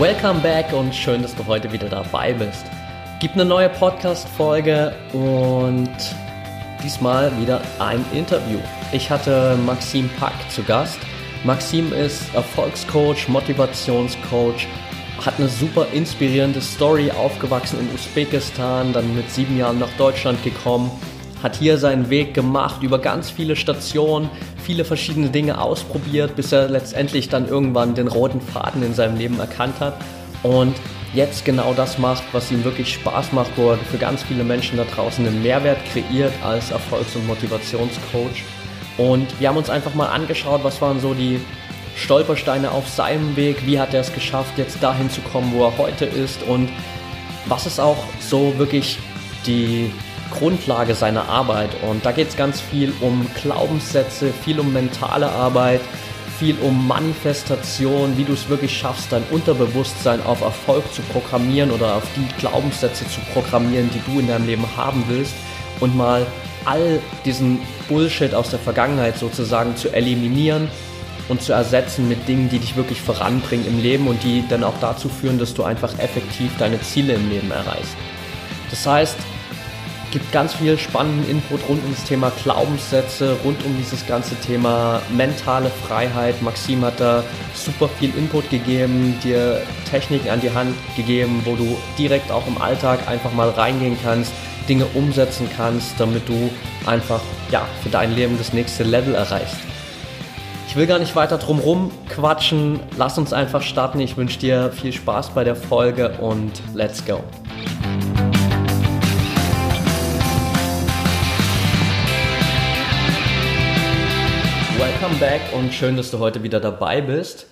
Welcome back und schön, dass du heute wieder dabei bist. Gibt eine neue Podcast-Folge und diesmal wieder ein Interview. Ich hatte Maxim Pack zu Gast. Maxim ist Erfolgscoach, Motivationscoach, hat eine super inspirierende Story, aufgewachsen in Usbekistan, dann mit sieben Jahren nach Deutschland gekommen, hat hier seinen Weg gemacht über ganz viele Stationen, viele verschiedene Dinge ausprobiert, bis er letztendlich dann irgendwann den roten Faden in seinem Leben erkannt hat und jetzt genau das macht, was ihm wirklich Spaß macht, wo er für ganz viele Menschen da draußen einen Mehrwert kreiert als Erfolgs- und Motivationscoach. Und wir haben uns einfach mal angeschaut, was waren so die Stolpersteine auf seinem Weg, wie hat er es geschafft, jetzt dahin zu kommen, wo er heute ist und was ist auch so wirklich die Grundlage seiner Arbeit. Und da geht es ganz viel um Glaubenssätze, viel um mentale Arbeit, viel um Manifestation, wie du es wirklich schaffst, dein Unterbewusstsein auf Erfolg zu programmieren oder auf die Glaubenssätze zu programmieren, die du in deinem Leben haben willst und mal all diesen Bullshit aus der Vergangenheit sozusagen zu eliminieren und zu ersetzen mit Dingen, die dich wirklich voranbringen im Leben und die dann auch dazu führen, dass du einfach effektiv deine Ziele im Leben erreichst. Das heißt, gibt ganz viel spannenden Input rund um das Thema Glaubenssätze, rund um dieses ganze Thema mentale Freiheit. Maxim hat da super viel Input gegeben, dir Techniken an die Hand gegeben, wo du direkt auch im Alltag einfach mal reingehen kannst, Dinge umsetzen kannst, damit du einfach ja, für dein Leben das nächste Level erreichst. Ich will gar nicht weiter drum rum quatschen. Lass uns einfach starten. Ich wünsche dir viel Spaß bei der Folge und let's go. Back und schön, dass du heute wieder dabei bist.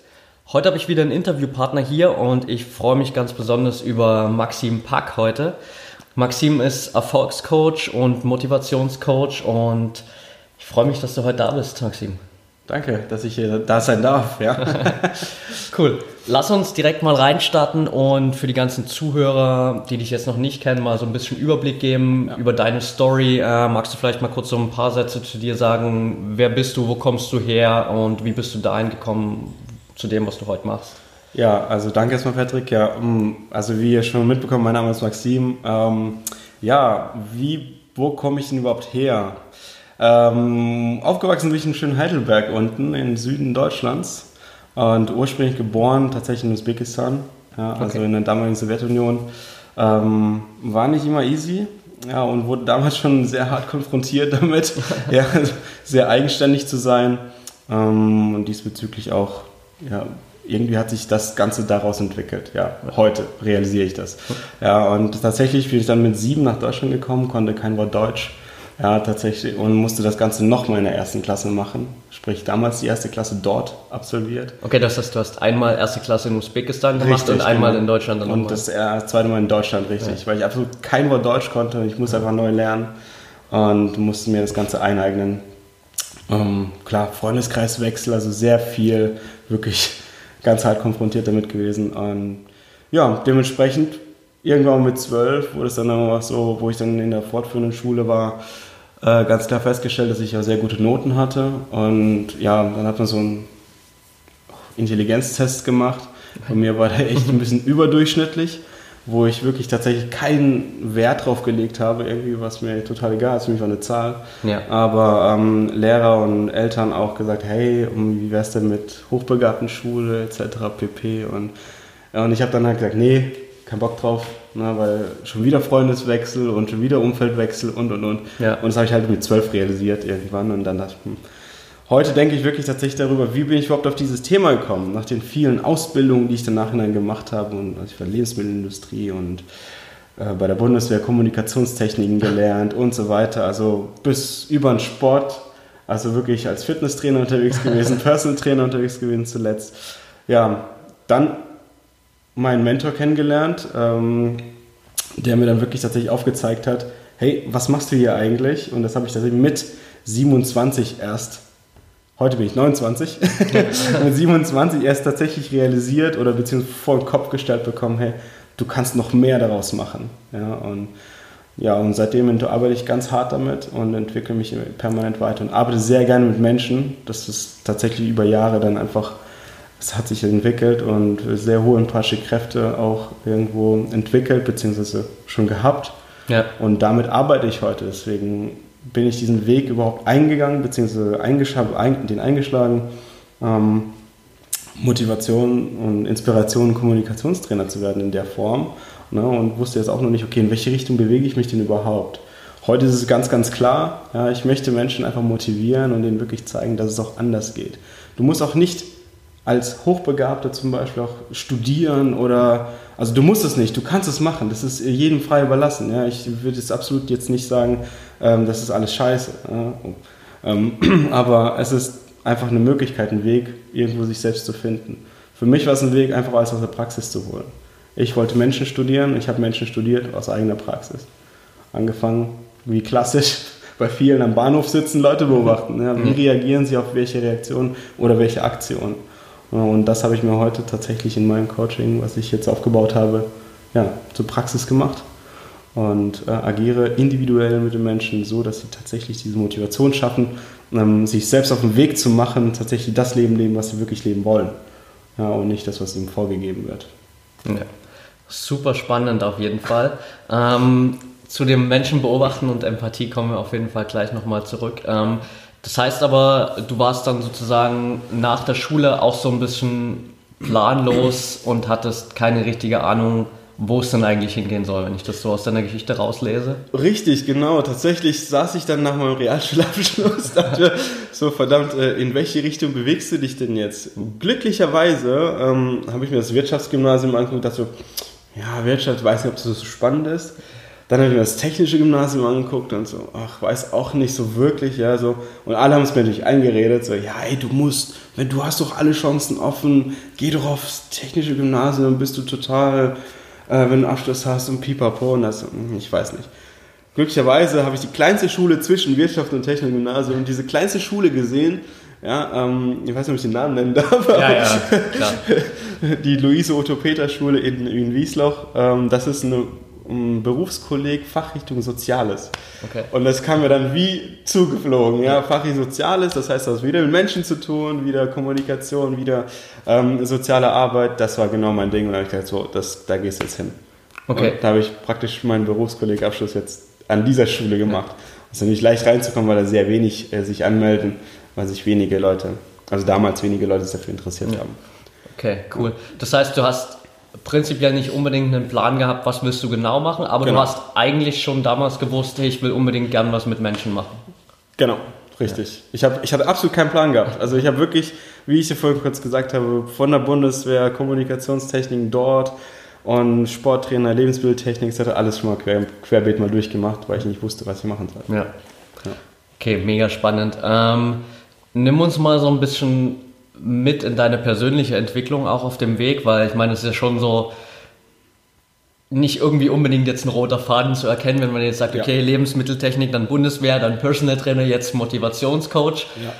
Heute habe ich wieder einen Interviewpartner hier und ich freue mich ganz besonders über Maxim Pack heute. Maxim ist Erfolgscoach und Motivationscoach und ich freue mich, dass du heute da bist, Maxim. Danke, dass ich hier da sein darf. Ja. cool. Lass uns direkt mal reinstarten und für die ganzen Zuhörer, die dich jetzt noch nicht kennen, mal so ein bisschen Überblick geben ja. über deine Story. Äh, magst du vielleicht mal kurz so ein paar Sätze zu dir sagen? Wer bist du, wo kommst du her und wie bist du dahin gekommen zu dem, was du heute machst? Ja, also danke erstmal, Patrick. Ja, also wie ihr schon mitbekommen, mein Name ist Maxim. Ähm, ja, wie, wo komme ich denn überhaupt her? Ähm, aufgewachsen bin ich in schönen Heidelberg unten im Süden Deutschlands und ursprünglich geboren tatsächlich in Usbekistan, ja, also okay. in der damaligen Sowjetunion. Ähm, war nicht immer easy, ja, und wurde damals schon sehr hart konfrontiert damit, ja, sehr eigenständig zu sein ähm, und diesbezüglich auch, ja, irgendwie hat sich das Ganze daraus entwickelt. Ja, heute realisiere ich das. Ja, und tatsächlich bin ich dann mit sieben nach Deutschland gekommen, konnte kein Wort Deutsch ja, tatsächlich. Und musste das Ganze nochmal in der ersten Klasse machen. Sprich, damals die erste Klasse dort absolviert. Okay, das heißt, du hast einmal erste Klasse in Usbekistan gemacht richtig, und einmal genau. in Deutschland. Dann und nochmal. das zweite Mal in Deutschland, richtig. Ja. Weil ich absolut kein Wort Deutsch konnte. Ich musste einfach neu lernen und musste mir das Ganze eineignen. Ähm, klar, Freundeskreiswechsel, also sehr viel, wirklich ganz hart konfrontiert damit gewesen. Und ja, dementsprechend irgendwann mit zwölf wurde es dann immer so, wo ich dann in der fortführenden Schule war, äh, ganz klar festgestellt, dass ich ja sehr gute Noten hatte. Und ja, dann hat man so einen Intelligenztest gemacht. Bei mir war der echt ein bisschen überdurchschnittlich, wo ich wirklich tatsächlich keinen Wert drauf gelegt habe, irgendwie, was mir total egal ist. Für mich war eine Zahl. Ja. Aber ähm, Lehrer und Eltern auch gesagt, hey, wie wär's denn mit hochbegabten Schule etc. pp. Und, und ich habe dann halt gesagt, nee, kein Bock drauf, ne, weil schon wieder Freundeswechsel und schon wieder Umfeldwechsel und und und. Ja. Und das habe ich halt mit zwölf realisiert irgendwann und dann dachte ich, hm. heute denke ich wirklich tatsächlich darüber, wie bin ich überhaupt auf dieses Thema gekommen, nach den vielen Ausbildungen, die ich dann nachhinein gemacht habe und also ich war Lebensmittelindustrie und äh, bei der Bundeswehr Kommunikationstechniken gelernt und so weiter, also bis über den Sport, also wirklich als Fitnesstrainer unterwegs gewesen, Personal Trainer unterwegs gewesen zuletzt. Ja, dann meinen Mentor kennengelernt, ähm, der mir dann wirklich tatsächlich aufgezeigt hat, hey, was machst du hier eigentlich? Und das habe ich tatsächlich mit 27 erst, heute bin ich 29, mit 27 erst tatsächlich realisiert oder beziehungsweise vor den Kopf gestellt bekommen, hey, du kannst noch mehr daraus machen. Ja, und ja, und seitdem arbeite ich ganz hart damit und entwickle mich permanent weiter und arbeite sehr gerne mit Menschen. Das ist tatsächlich über Jahre dann einfach, es hat sich entwickelt und sehr hohe empathische Kräfte auch irgendwo entwickelt, beziehungsweise schon gehabt. Ja. Und damit arbeite ich heute. Deswegen bin ich diesen Weg überhaupt eingegangen, beziehungsweise den eingeschlagen, ähm, Motivation und Inspiration, Kommunikationstrainer zu werden in der Form ne, und wusste jetzt auch noch nicht, okay, in welche Richtung bewege ich mich denn überhaupt. Heute ist es ganz, ganz klar, ja, ich möchte Menschen einfach motivieren und ihnen wirklich zeigen, dass es auch anders geht. Du musst auch nicht als Hochbegabter zum Beispiel auch studieren oder, also du musst es nicht, du kannst es machen, das ist jedem frei überlassen. Ja. Ich würde jetzt absolut jetzt nicht sagen, ähm, das ist alles scheiße. Ja. Ähm, aber es ist einfach eine Möglichkeit, ein Weg, irgendwo sich selbst zu finden. Für mich war es ein Weg, einfach alles aus der Praxis zu holen. Ich wollte Menschen studieren, ich habe Menschen studiert aus eigener Praxis. Angefangen, wie klassisch, bei vielen am Bahnhof sitzen, Leute beobachten. Ja, wie mhm. reagieren sie auf welche Reaktion oder welche Aktion? Und das habe ich mir heute tatsächlich in meinem Coaching, was ich jetzt aufgebaut habe, ja, zur Praxis gemacht und äh, agiere individuell mit den Menschen so, dass sie tatsächlich diese Motivation schaffen, ähm, sich selbst auf den Weg zu machen, tatsächlich das Leben leben, was sie wirklich leben wollen. Ja, und nicht das, was ihnen vorgegeben wird. Ja. Super spannend auf jeden Fall. Ähm, zu dem Menschen beobachten und Empathie kommen wir auf jeden Fall gleich nochmal zurück. Ähm, das heißt aber, du warst dann sozusagen nach der Schule auch so ein bisschen planlos und hattest keine richtige Ahnung, wo es denn eigentlich hingehen soll, wenn ich das so aus deiner Geschichte rauslese. Richtig, genau. Tatsächlich saß ich dann nach meinem Realschulabschluss, dachte so verdammt, äh, in welche Richtung bewegst du dich denn jetzt? Glücklicherweise ähm, habe ich mir das Wirtschaftsgymnasium angeguckt und dachte so, ja, Wirtschaft, weiß nicht, ob das so spannend ist. Dann habe ich mir das technische Gymnasium angeguckt und so, ach, weiß auch nicht so wirklich, ja, so. Und alle haben es mir natürlich eingeredet, so, ja, ey, du musst, wenn du hast doch alle Chancen offen, geh doch aufs technische Gymnasium, bist du total, äh, wenn du einen Abschluss hast und pipapo und das, hm, ich weiß nicht. Glücklicherweise habe ich die kleinste Schule zwischen Wirtschaft und Technik Gymnasium und diese kleinste Schule gesehen, ja, ähm, ich weiß nicht, ob ich den Namen nennen darf. Ja, ja. Die Luise Otto Peter Schule in, in Wiesloch. Ähm, das ist eine ein Berufskolleg Fachrichtung Soziales. Okay. Und das kam mir dann wie zugeflogen. Ja, Fachrichtung Soziales, das heißt, das hat wieder mit Menschen zu tun, wieder Kommunikation, wieder ähm, soziale Arbeit. Das war genau mein Ding. Und da habe ich gedacht, so, das, da gehst du jetzt hin. Okay. Und da habe ich praktisch meinen Berufskolleg-Abschluss jetzt an dieser Schule gemacht. Es ist nicht leicht reinzukommen, weil da sehr wenig äh, sich anmelden weil sich wenige Leute, also damals wenige Leute dafür interessiert haben. Okay, cool. Das heißt, du hast prinzipiell nicht unbedingt einen Plan gehabt, was willst du genau machen, aber genau. du hast eigentlich schon damals gewusst, hey, ich will unbedingt gern was mit Menschen machen. Genau, richtig. Ja. Ich, hab, ich hatte absolut keinen Plan gehabt. Also ich habe wirklich, wie ich dir vorhin kurz gesagt habe, von der Bundeswehr, Kommunikationstechniken dort und Sporttrainer, Lebensbildtechnik, das hatte alles schon mal quer, querbeet mal durchgemacht, weil ich nicht wusste, was ich machen soll. Ja. ja. Okay, mega spannend. Ähm, Nimm uns mal so ein bisschen mit in deine persönliche Entwicklung auch auf dem Weg, weil ich meine, es ist ja schon so nicht irgendwie unbedingt jetzt ein roter Faden zu erkennen, wenn man jetzt sagt, okay, Lebensmitteltechnik, dann Bundeswehr, dann Personal Trainer, jetzt Motivationscoach. Ja.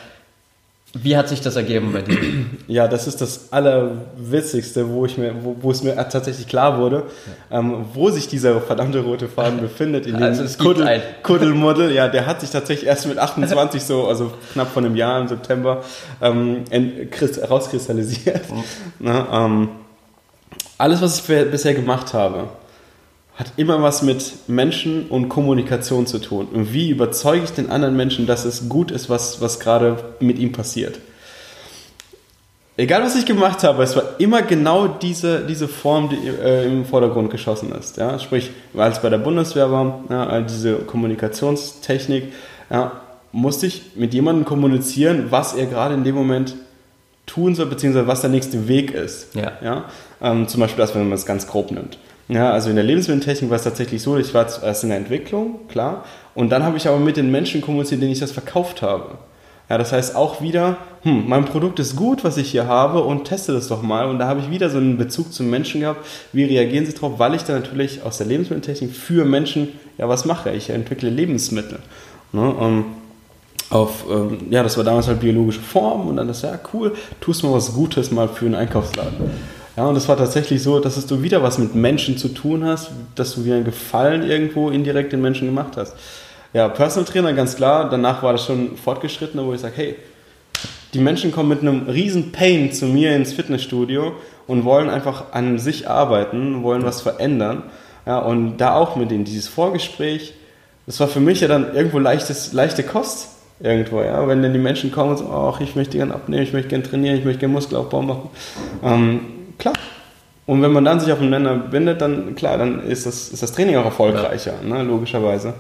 Wie hat sich das ergeben bei dir? Ja, das ist das Allerwitzigste, wo, ich mir, wo, wo es mir tatsächlich klar wurde, ja. ähm, wo sich dieser verdammte rote Faden befindet in also dem Kuddel, Kuddelmodel. Ja, der hat sich tatsächlich erst mit 28 so, also knapp vor einem Jahr im September, ähm, rauskristallisiert. Mhm. Na, ähm, alles, was ich bisher gemacht habe, hat immer was mit Menschen und Kommunikation zu tun. Und wie überzeuge ich den anderen Menschen, dass es gut ist, was, was gerade mit ihm passiert? Egal, was ich gemacht habe, es war immer genau diese, diese Form, die äh, im Vordergrund geschossen ist. Ja? Sprich, als es bei der Bundeswehr war, ja, diese Kommunikationstechnik, ja, musste ich mit jemandem kommunizieren, was er gerade in dem Moment tun soll, beziehungsweise was der nächste Weg ist. Ja. Ja? Ähm, zum Beispiel das, wenn man es ganz grob nimmt. Ja, also in der Lebensmitteltechnik war es tatsächlich so, ich war zuerst in der Entwicklung, klar, und dann habe ich aber mit den Menschen kommuniziert, denen ich das verkauft habe. Ja, das heißt auch wieder hm, mein Produkt ist gut, was ich hier habe und teste das doch mal. Und da habe ich wieder so einen Bezug zum Menschen gehabt. Wie reagieren sie drauf? Weil ich dann natürlich aus der Lebensmitteltechnik für Menschen, ja, was mache? Ich entwickle Lebensmittel. Ne? Und auf, ähm, ja, das war damals halt biologische Form und dann das, ja, cool, tust mal was Gutes mal für einen Einkaufsladen. Ja, und das war tatsächlich so, dass du wieder was mit Menschen zu tun hast, dass du wieder einen Gefallen irgendwo indirekt den Menschen gemacht hast. Ja, Personal Trainer, ganz klar, danach war das schon fortgeschrittener, wo ich sage, hey, die Menschen kommen mit einem riesen Pain zu mir ins Fitnessstudio und wollen einfach an sich arbeiten, wollen was verändern. Ja, und da auch mit denen, dieses Vorgespräch, das war für mich ja dann irgendwo leichtes, leichte Kost irgendwo, ja. Wenn dann die Menschen kommen und sagen, ach, ich möchte gerne abnehmen, ich möchte gerne trainieren, ich möchte gerne Muskelaufbau machen. Ähm, klar. Und wenn man dann sich aufeinander bindet, dann klar, dann ist das, ist das Training auch erfolgreicher, ja. ne, logischerweise.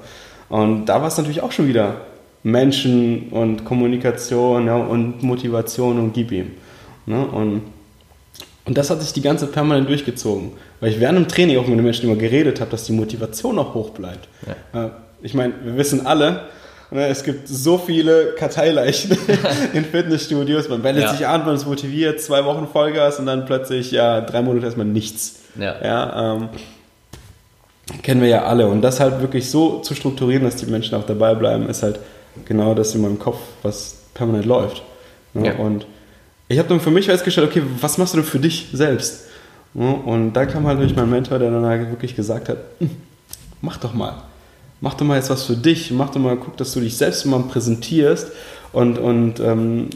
Und da war es natürlich auch schon wieder Menschen und Kommunikation ja, und Motivation und gib ihm. Ne? Und, und das hat sich die ganze permanent durchgezogen. Weil ich während dem Training auch mit den Menschen immer geredet habe, dass die Motivation auch hoch bleibt. Ja. Ich meine, wir wissen alle, es gibt so viele Karteileichen in Fitnessstudios. Man wendet ja. sich an, man ist motiviert, zwei Wochen Vollgas und dann plötzlich, ja, drei Monate erstmal nichts. Ja. ja ähm, kennen wir ja alle. Und das halt wirklich so zu strukturieren, dass die Menschen auch dabei bleiben, ist halt genau das in meinem Kopf, was permanent läuft. Ne? Ja. Und ich habe dann für mich festgestellt, okay, was machst du denn für dich selbst? Ne? Und da kam halt durch mein Mentor, der dann halt wirklich gesagt hat, hm, mach doch mal. Mach doch mal jetzt was für dich. Mach doch mal, guck, dass du dich selbst mal präsentierst und, und, ähm,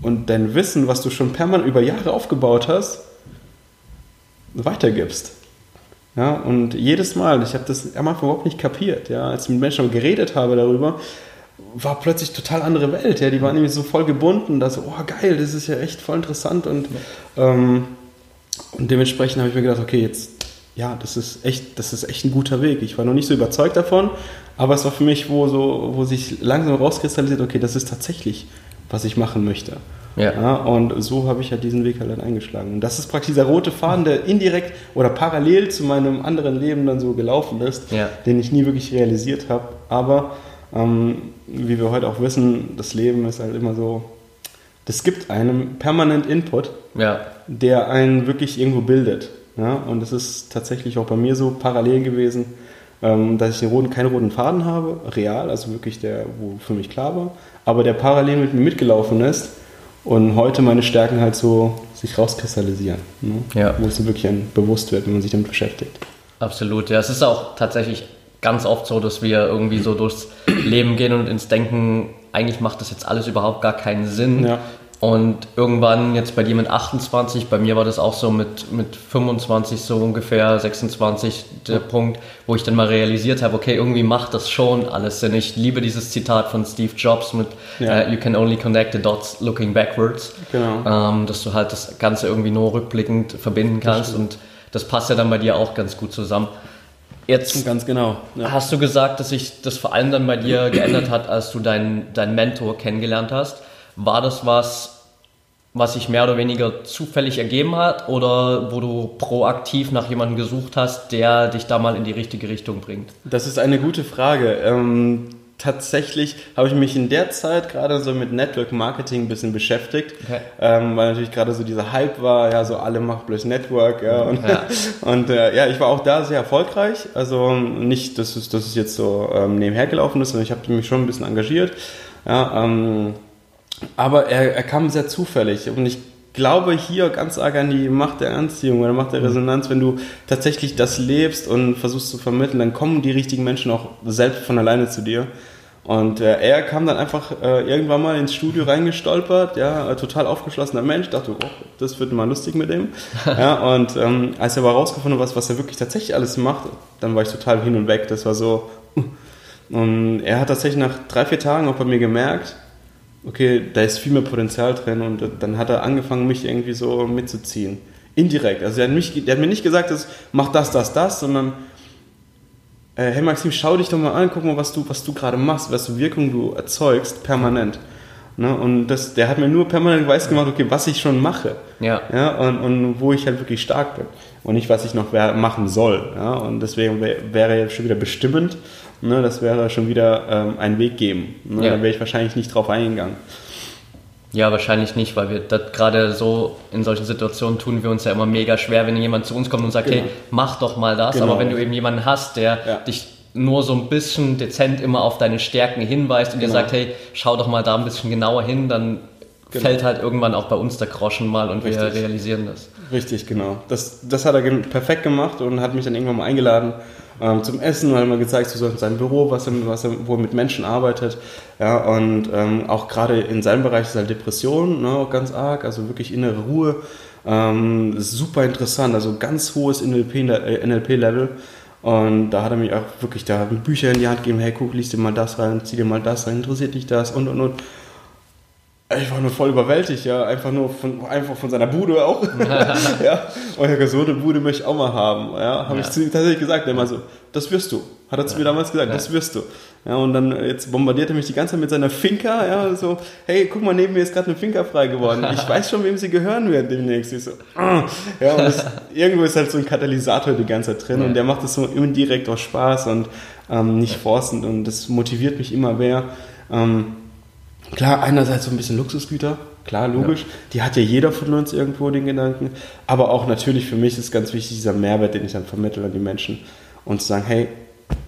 und dein Wissen, was du schon permanent über Jahre aufgebaut hast, weitergibst. Ja, und jedes Mal, ich habe das am Anfang überhaupt nicht kapiert, ja, als ich mit Menschen geredet habe darüber, war plötzlich total andere Welt. Ja, die waren nämlich so voll gebunden, dass oh geil, das ist ja echt voll interessant und, ähm, und dementsprechend habe ich mir gedacht, okay, jetzt ja, das ist echt, das ist echt ein guter Weg. Ich war noch nicht so überzeugt davon, aber es war für mich, wo so, wo sich langsam rauskristallisiert, okay, das ist tatsächlich, was ich machen möchte. Ja. ja und so habe ich ja diesen Weg halt dann eingeschlagen. Und das ist praktisch dieser rote Faden, der indirekt oder parallel zu meinem anderen Leben dann so gelaufen ist, ja. den ich nie wirklich realisiert habe. Aber ähm, wie wir heute auch wissen, das Leben ist halt immer so, das gibt einem permanent Input, ja. der einen wirklich irgendwo bildet. Ja? Und es ist tatsächlich auch bei mir so parallel gewesen, ähm, dass ich roten, keinen roten Faden habe, real, also wirklich der, wo für mich klar war, aber der parallel mit mir mitgelaufen ist und heute meine Stärken halt so sich rauskristallisieren, ne? ja. wo es so wirklich ein bewusst wird, wenn man sich damit beschäftigt. Absolut, ja. Es ist auch tatsächlich ganz oft so, dass wir irgendwie so durchs Leben gehen und ins Denken, eigentlich macht das jetzt alles überhaupt gar keinen Sinn. Ja. Und irgendwann, jetzt bei dir mit 28, bei mir war das auch so mit, mit 25 so ungefähr, 26 der Punkt, wo ich dann mal realisiert habe, okay, irgendwie macht das schon alles Sinn. Ich liebe dieses Zitat von Steve Jobs mit ja. uh, You can only connect the dots looking backwards. Genau. Ähm, dass du halt das Ganze irgendwie nur rückblickend verbinden kannst und das passt ja dann bei dir auch ganz gut zusammen. Jetzt ganz genau. Ja. hast du gesagt, dass sich das vor allem dann bei dir geändert hat, als du deinen dein Mentor kennengelernt hast. War das was, was sich mehr oder weniger zufällig ergeben hat oder wo du proaktiv nach jemandem gesucht hast, der dich da mal in die richtige Richtung bringt? Das ist eine gute Frage. Ähm, tatsächlich habe ich mich in der Zeit gerade so mit Network Marketing ein bisschen beschäftigt, okay. ähm, weil natürlich gerade so dieser Hype war, ja, so alle machen bloß Network. Ja, und ja, und, äh, ja ich war auch da sehr erfolgreich. Also nicht, dass es, dass es jetzt so ähm, nebenher gelaufen ist, sondern ich habe mich schon ein bisschen engagiert. Ja, ähm, aber er, er kam sehr zufällig und ich glaube hier ganz arg an die Macht der Anziehung oder Macht der mhm. Resonanz. Wenn du tatsächlich das lebst und versuchst zu vermitteln, dann kommen die richtigen Menschen auch selbst von alleine zu dir. Und äh, er kam dann einfach äh, irgendwann mal ins Studio reingestolpert, ja, total aufgeschlossener Mensch, dachte, oh, das wird mal lustig mit dem. ja, und ähm, als er aber rausgefunden hat, was, was er wirklich tatsächlich alles macht, dann war ich total hin und weg. Das war so. Und er hat tatsächlich nach drei, vier Tagen auch bei mir gemerkt, okay, da ist viel mehr Potenzial drin und dann hat er angefangen, mich irgendwie so mitzuziehen. Indirekt. Also er hat, mich, er hat mir nicht gesagt, dass, mach das, das, das, sondern äh, hey Maxim, schau dich doch mal an, guck mal, was du, was du gerade machst, was für Wirkung du erzeugst, permanent. Ne? Und das, der hat mir nur permanent weiß gemacht, okay, was ich schon mache. Ja. ja und, und wo ich halt wirklich stark bin. Und nicht, was ich noch machen soll. Ja? Und deswegen wäre er jetzt schon wieder bestimmend Ne, das wäre schon wieder ähm, ein Weg geben. Ne? Ja. Da wäre ich wahrscheinlich nicht drauf eingegangen. Ja, wahrscheinlich nicht, weil wir gerade so in solchen Situationen tun wir uns ja immer mega schwer, wenn jemand zu uns kommt und sagt, genau. hey, mach doch mal das. Genau. Aber wenn du eben jemanden hast, der ja. dich nur so ein bisschen dezent immer auf deine Stärken hinweist und genau. dir sagt, hey, schau doch mal da ein bisschen genauer hin, dann genau. fällt halt irgendwann auch bei uns der Groschen mal und Richtig. wir realisieren das. Richtig, genau. Das, das hat er perfekt gemacht und hat mich dann irgendwann mal eingeladen ähm, zum Essen, hat mir gezeigt, so in seinem Büro, was er, was er, wo er mit Menschen arbeitet. Ja, und ähm, auch gerade in seinem Bereich ist halt Depression, ne, ganz arg, also wirklich innere Ruhe. Ähm, super interessant, also ganz hohes NLP-Level. Und da hat er mich auch wirklich da Bücher in die Hand gegeben, hey, guck, liest dir mal das rein, zieh dir mal das rein, interessiert dich das und und und. Ich war nur voll überwältigt, ja, einfach nur von, einfach von seiner Bude auch. ja, euer gesunde Bude möchte ich auch mal haben, ja, habe ja. ich zu ihm tatsächlich gesagt, der mal so, das wirst du. Hat er zu mir damals gesagt, das wirst du. Ja, und dann äh, jetzt bombardiert er mich die ganze Zeit mit seiner Finca, ja, so, hey, guck mal, neben mir ist gerade eine Finca frei geworden. Ich weiß schon, wem sie gehören wird demnächst. Ich so, ah. ja, und das, irgendwo ist halt so ein Katalysator die ganze Zeit drin und der macht es so indirekt auch Spaß und ähm, nicht forcend und das motiviert mich immer mehr. Ähm, Klar, einerseits so ein bisschen Luxusgüter, klar, logisch. Ja. Die hat ja jeder von uns irgendwo, den Gedanken. Aber auch natürlich für mich ist ganz wichtig dieser Mehrwert, den ich dann vermittle an die Menschen. Und zu sagen, hey,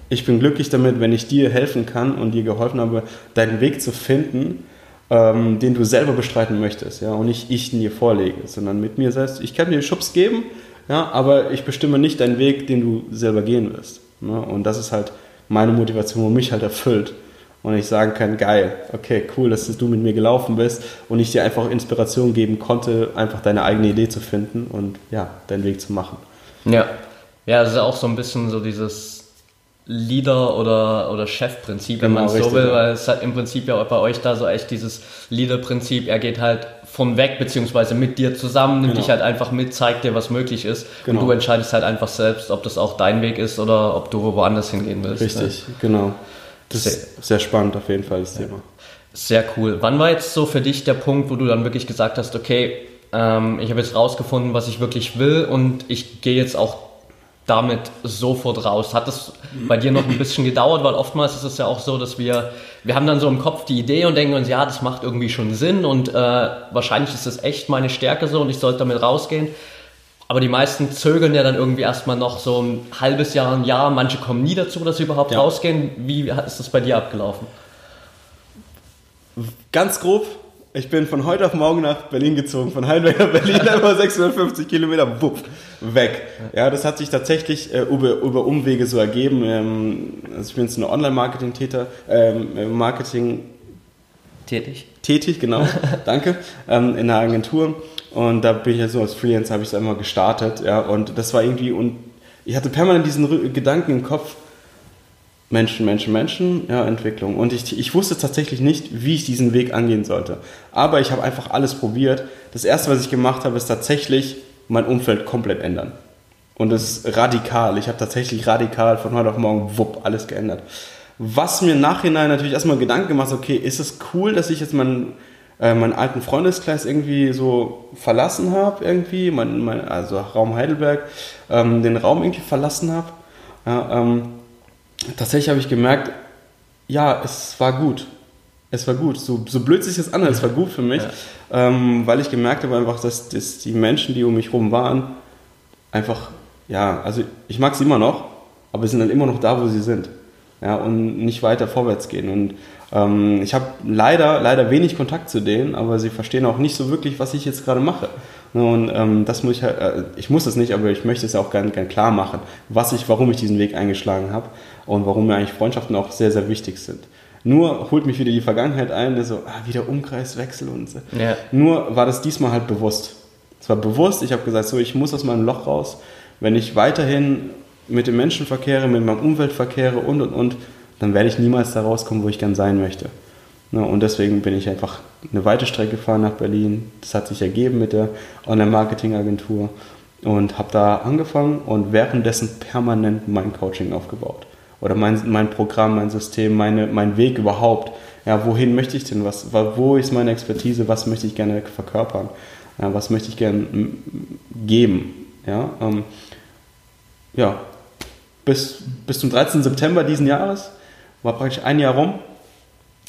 ich bin glücklich damit, wenn ich dir helfen kann und dir geholfen habe, deinen Weg zu finden, ähm, den du selber bestreiten möchtest. Ja? Und nicht ich ihn dir vorlege, sondern mit mir selbst. Ich kann dir Schubs geben, ja, aber ich bestimme nicht deinen Weg, den du selber gehen wirst. Ne? Und das ist halt meine Motivation, wo mich halt erfüllt und ich sagen kann, geil, okay, cool, dass du mit mir gelaufen bist und ich dir einfach Inspiration geben konnte, einfach deine eigene Idee zu finden und ja, deinen Weg zu machen. Ja, ja, das ist auch so ein bisschen so dieses Leader- oder, oder Chefprinzip, wenn genau, man es so will, ja. weil es hat im Prinzip ja bei euch da so echt dieses Leader-Prinzip, er geht halt von weg, beziehungsweise mit dir zusammen, nimmt genau. dich halt einfach mit, zeigt dir, was möglich ist genau. und du entscheidest halt einfach selbst, ob das auch dein Weg ist oder ob du woanders hingehen willst. Richtig, ja. genau. Das sehr, ist sehr spannend auf jeden Fall, das ja. Thema. Sehr cool. Wann war jetzt so für dich der Punkt, wo du dann wirklich gesagt hast, okay, ähm, ich habe jetzt rausgefunden, was ich wirklich will und ich gehe jetzt auch damit sofort raus. Hat das bei dir noch ein bisschen gedauert, weil oftmals ist es ja auch so, dass wir, wir haben dann so im Kopf die Idee und denken uns, ja, das macht irgendwie schon Sinn und äh, wahrscheinlich ist das echt meine Stärke so und ich sollte damit rausgehen. Aber die meisten zögern ja dann irgendwie erstmal noch so ein halbes Jahr, ein Jahr. Manche kommen nie dazu, dass sie überhaupt ja. rausgehen. Wie ist das bei dir abgelaufen? Ganz grob. Ich bin von heute auf morgen nach Berlin gezogen, von Heidelberg nach Berlin, über 650 Kilometer, wupp, weg. Ja, das hat sich tatsächlich äh, über, über Umwege so ergeben. Ähm, also ich bin jetzt eine Online-Marketing-Täter, ähm, Marketing tätig. Tätig, genau, danke, ähm, in einer Agentur. Und da bin ich ja so als Freelancer, habe ich es einmal gestartet, ja, und das war irgendwie, und ich hatte permanent diesen Gedanken im Kopf, Menschen, Menschen, Menschen, ja, Entwicklung. Und ich, ich wusste tatsächlich nicht, wie ich diesen Weg angehen sollte. Aber ich habe einfach alles probiert. Das erste, was ich gemacht habe, ist tatsächlich mein Umfeld komplett ändern. Und das ist radikal. Ich habe tatsächlich radikal von heute auf morgen, wupp, alles geändert. Was mir im Nachhinein natürlich erstmal Gedanken gemacht, okay, ist es cool, dass ich jetzt meinen äh, meinen alten Freundeskreis irgendwie so verlassen habe, irgendwie, mein, mein, also Raum Heidelberg, ähm, den Raum irgendwie verlassen habe. Ja, ähm, tatsächlich habe ich gemerkt, ja, es war gut. Es war gut. So, so blöd sich das an, es war gut für mich, ja. ähm, weil ich gemerkt habe einfach, dass, dass die Menschen, die um mich herum waren, einfach, ja, also ich mag sie immer noch, aber sie sind dann immer noch da, wo sie sind. Ja, und nicht weiter vorwärts gehen. Und ähm, ich habe leider, leider wenig Kontakt zu denen, aber sie verstehen auch nicht so wirklich, was ich jetzt gerade mache. Und ähm, das muss ich halt, äh, ich muss es nicht, aber ich möchte es auch gerne gern klar machen, was ich, warum ich diesen Weg eingeschlagen habe und warum mir eigentlich Freundschaften auch sehr, sehr wichtig sind. Nur holt mich wieder die Vergangenheit ein, so, ah, wieder Umkreiswechsel und so. Ja. Nur war das diesmal halt bewusst. Es war bewusst, ich habe gesagt, so, ich muss aus meinem Loch raus. Wenn ich weiterhin mit dem Menschen verkehre, mit meinem Umwelt verkehre und und und, dann werde ich niemals da rauskommen, wo ich gern sein möchte. Ne, und deswegen bin ich einfach eine weite Strecke gefahren nach Berlin. Das hat sich ergeben mit der Online-Marketing-Agentur und habe da angefangen und währenddessen permanent mein Coaching aufgebaut. Oder mein, mein Programm, mein System, meine, mein Weg überhaupt. Ja, wohin möchte ich denn? Was, wo ist meine Expertise? Was möchte ich gerne verkörpern? Ja, was möchte ich gerne geben? Ja, ähm, ja bis, bis zum 13. September diesen Jahres war praktisch ein Jahr rum.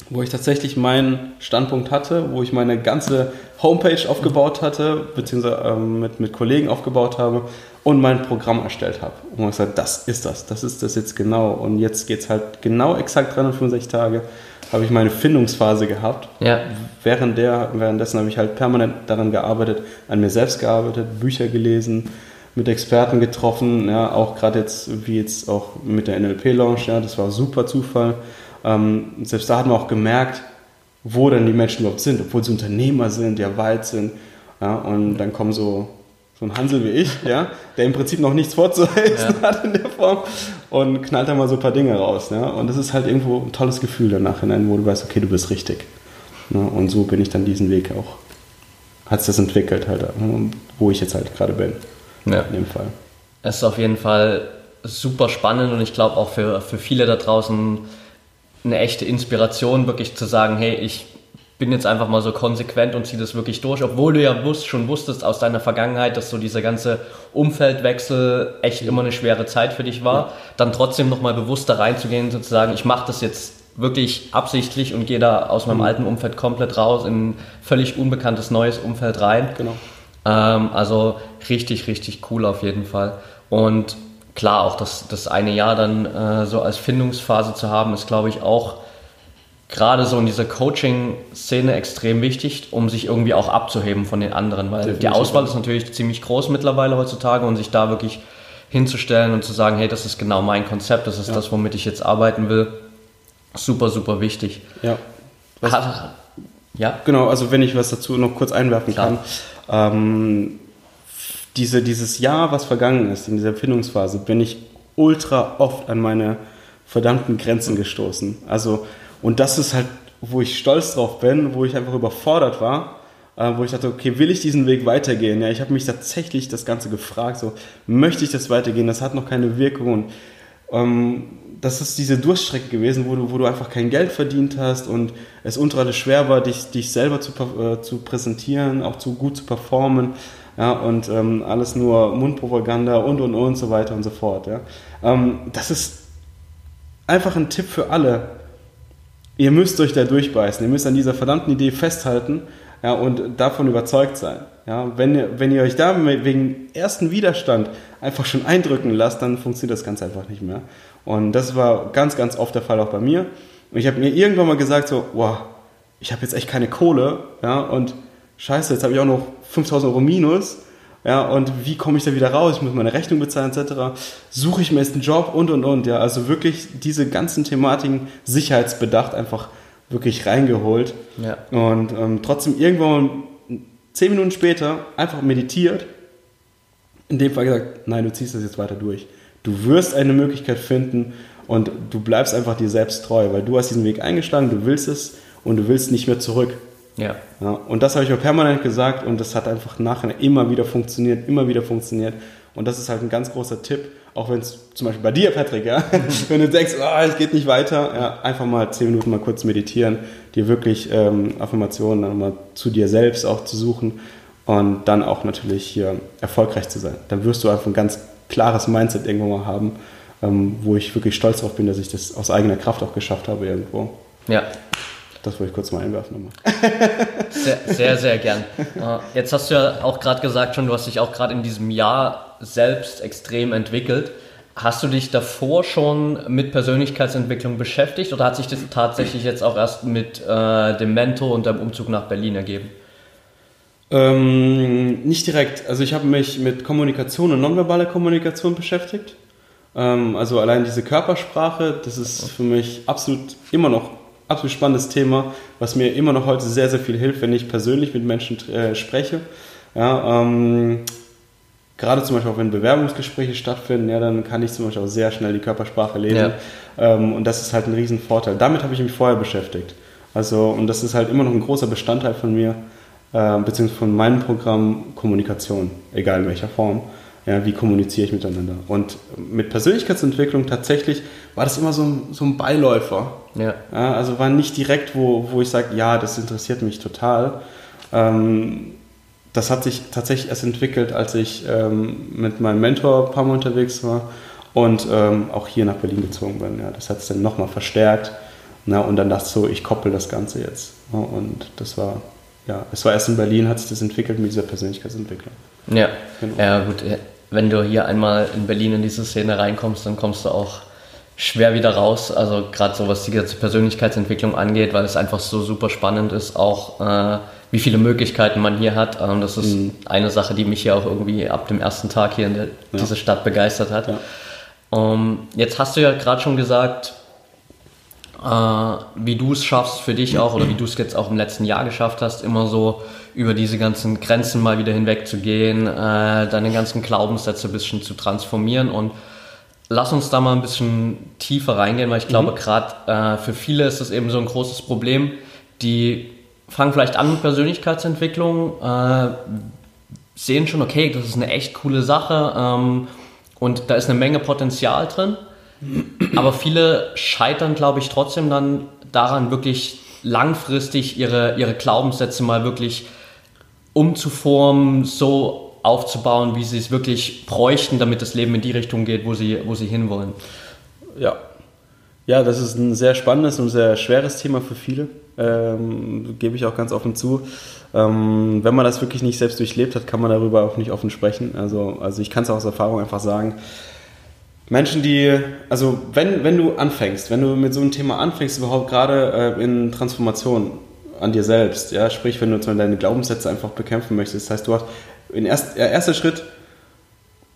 wo ich tatsächlich meinen Standpunkt hatte, wo ich meine ganze Homepage aufgebaut hatte, beziehungsweise ähm, mit, mit Kollegen aufgebaut habe und mein Programm erstellt habe. Und ich gesagt, das ist das, das ist das jetzt genau. Und jetzt geht es halt genau exakt 365 Tage, habe ich meine Findungsphase gehabt. Ja. Während der, währenddessen habe ich halt permanent daran gearbeitet, an mir selbst gearbeitet, Bücher gelesen, mit Experten getroffen, ja, auch gerade jetzt, wie jetzt auch mit der NLP-Launch, ja, das war super Zufall. Ähm, selbst da hat man auch gemerkt, wo dann die Menschen überhaupt sind, obwohl sie Unternehmer sind, ja weit sind. Ja, und dann kommen so, so ein Hansel wie ich, ja, der im Prinzip noch nichts vorzuhelfen ja. hat in der Form und knallt dann mal so ein paar Dinge raus. Ja. Und das ist halt irgendwo ein tolles Gefühl danach hinein, wo du weißt, okay, du bist richtig. Ja, und so bin ich dann diesen Weg auch, hat es das entwickelt halt, wo ich jetzt halt gerade bin. Ja. In dem Fall. Es ist auf jeden Fall super spannend und ich glaube auch für, für viele da draußen eine echte Inspiration, wirklich zu sagen, hey, ich bin jetzt einfach mal so konsequent und ziehe das wirklich durch, obwohl du ja wusst, schon wusstest aus deiner Vergangenheit, dass so dieser ganze Umfeldwechsel echt immer eine schwere Zeit für dich war, dann trotzdem nochmal bewusst da reinzugehen und zu sagen, ich mache das jetzt wirklich absichtlich und gehe da aus meinem mhm. alten Umfeld komplett raus in ein völlig unbekanntes neues Umfeld rein. Genau. Ähm, also richtig, richtig cool auf jeden Fall. Und klar, auch das, das eine Jahr dann äh, so als Findungsphase zu haben, ist, glaube ich, auch gerade so in dieser Coaching-Szene extrem wichtig, um sich irgendwie auch abzuheben von den anderen, weil Definitiv. die Auswahl ist natürlich ziemlich groß mittlerweile heutzutage und sich da wirklich hinzustellen und zu sagen, hey, das ist genau mein Konzept, das ist ja. das, womit ich jetzt arbeiten will, super, super wichtig. Ja. Was, ja. Genau, also wenn ich was dazu noch kurz einwerfen Klar. kann. Ähm, diese, dieses Jahr, was vergangen ist, in dieser Findungsphase, bin ich ultra oft an meine verdammten Grenzen gestoßen. Also, und das ist halt, wo ich stolz drauf bin, wo ich einfach überfordert war, äh, wo ich dachte, okay, will ich diesen Weg weitergehen? Ja, ich habe mich tatsächlich das Ganze gefragt, so, möchte ich das weitergehen? Das hat noch keine Wirkung. Und, ähm, das ist diese Durststrecke gewesen, wo du, wo du einfach kein Geld verdient hast und es ultra schwer war, dich, dich selber zu, äh, zu präsentieren, auch zu gut zu performen ja, und ähm, alles nur Mundpropaganda und und und so weiter und so fort. Ja. Ähm, das ist einfach ein Tipp für alle. Ihr müsst euch da durchbeißen, ihr müsst an dieser verdammten Idee festhalten ja, und davon überzeugt sein. Ja. Wenn, wenn ihr euch da wegen ersten Widerstand einfach schon eindrücken lasst, dann funktioniert das Ganze einfach nicht mehr. Und das war ganz, ganz oft der Fall auch bei mir. Und ich habe mir irgendwann mal gesagt, so, wow, ich habe jetzt echt keine Kohle, ja, und scheiße, jetzt habe ich auch noch 5000 Euro minus. Ja, und wie komme ich da wieder raus? Ich muss meine Rechnung bezahlen, etc. Suche ich mir jetzt einen Job und und und. Ja, also wirklich diese ganzen Thematiken sicherheitsbedacht einfach wirklich reingeholt. Ja. Und ähm, trotzdem irgendwann zehn Minuten später einfach meditiert. In dem Fall gesagt, nein, du ziehst das jetzt weiter durch. Du wirst eine Möglichkeit finden und du bleibst einfach dir selbst treu, weil du hast diesen Weg eingeschlagen, du willst es und du willst nicht mehr zurück. Ja. ja und das habe ich mir permanent gesagt und das hat einfach nachher immer wieder funktioniert, immer wieder funktioniert. Und das ist halt ein ganz großer Tipp, auch wenn es zum Beispiel bei dir, Patrick, ja, wenn du denkst, oh, es geht nicht weiter, ja, einfach mal zehn Minuten mal kurz meditieren, dir wirklich ähm, Affirmationen dann mal zu dir selbst auch zu suchen und dann auch natürlich hier erfolgreich zu sein. Dann wirst du einfach ein ganz klares Mindset irgendwo mal haben, ähm, wo ich wirklich stolz darauf bin, dass ich das aus eigener Kraft auch geschafft habe irgendwo. Ja, das wollte ich kurz mal einwerfen. Sehr, sehr, sehr gern. Äh, jetzt hast du ja auch gerade gesagt schon, du hast dich auch gerade in diesem Jahr selbst extrem entwickelt. Hast du dich davor schon mit Persönlichkeitsentwicklung beschäftigt oder hat sich das tatsächlich jetzt auch erst mit äh, dem Mentor und dem Umzug nach Berlin ergeben? Ähm, nicht direkt. Also ich habe mich mit Kommunikation und nonverbaler Kommunikation beschäftigt. Ähm, also allein diese Körpersprache, das ist für mich absolut immer noch absolut spannendes Thema, was mir immer noch heute sehr, sehr viel hilft, wenn ich persönlich mit Menschen äh, spreche. Ja, ähm, gerade zum Beispiel auch wenn Bewerbungsgespräche stattfinden, ja, dann kann ich zum Beispiel auch sehr schnell die Körpersprache lesen. Ja. Ähm, und das ist halt ein Riesenvorteil. Damit habe ich mich vorher beschäftigt. Also, und das ist halt immer noch ein großer Bestandteil von mir, äh, beziehungsweise von meinem Programm Kommunikation, egal in welcher Form. Ja, wie kommuniziere ich miteinander? Und mit Persönlichkeitsentwicklung tatsächlich war das immer so ein, so ein Beiläufer. Ja. ja. Also war nicht direkt, wo, wo ich sage, ja, das interessiert mich total. Ähm, das hat sich tatsächlich erst entwickelt, als ich ähm, mit meinem Mentor ein paar Mal unterwegs war und ähm, auch hier nach Berlin gezogen bin. Ja, das hat es dann nochmal verstärkt. Na, und dann dachte ich so, ich koppel das Ganze jetzt. Und das war, ja, es war erst in Berlin, hat sich das entwickelt mit dieser Persönlichkeitsentwicklung. Ja, genau. ja gut. Wenn du hier einmal in Berlin in diese Szene reinkommst, dann kommst du auch schwer wieder raus. Also gerade so was die ganze Persönlichkeitsentwicklung angeht, weil es einfach so super spannend ist, auch äh, wie viele Möglichkeiten man hier hat. Und das ist mhm. eine Sache, die mich hier auch irgendwie ab dem ersten Tag hier in der, ja. dieser Stadt begeistert hat. Ja. Um, jetzt hast du ja gerade schon gesagt, wie du es schaffst für dich auch oder wie du es jetzt auch im letzten Jahr geschafft hast, immer so über diese ganzen Grenzen mal wieder hinwegzugehen, äh, deine ganzen Glaubenssätze ein bisschen zu transformieren. Und lass uns da mal ein bisschen tiefer reingehen, weil ich glaube, mhm. gerade äh, für viele ist das eben so ein großes Problem, die fangen vielleicht an mit Persönlichkeitsentwicklung, äh, sehen schon, okay, das ist eine echt coole Sache ähm, und da ist eine Menge Potenzial drin aber viele scheitern, glaube ich, trotzdem dann daran, wirklich langfristig ihre, ihre Glaubenssätze mal wirklich umzuformen, so aufzubauen, wie sie es wirklich bräuchten, damit das Leben in die Richtung geht, wo sie, wo sie hinwollen. Ja. Ja, das ist ein sehr spannendes und sehr schweres Thema für viele, ähm, gebe ich auch ganz offen zu. Ähm, wenn man das wirklich nicht selbst durchlebt hat, kann man darüber auch nicht offen sprechen. Also, also ich kann es auch aus Erfahrung einfach sagen. Menschen, die, also wenn, wenn du anfängst, wenn du mit so einem Thema anfängst, überhaupt gerade äh, in Transformation an dir selbst, ja, sprich, wenn du zum deine Glaubenssätze einfach bekämpfen möchtest, das heißt, du hast, in erst, der erste Schritt,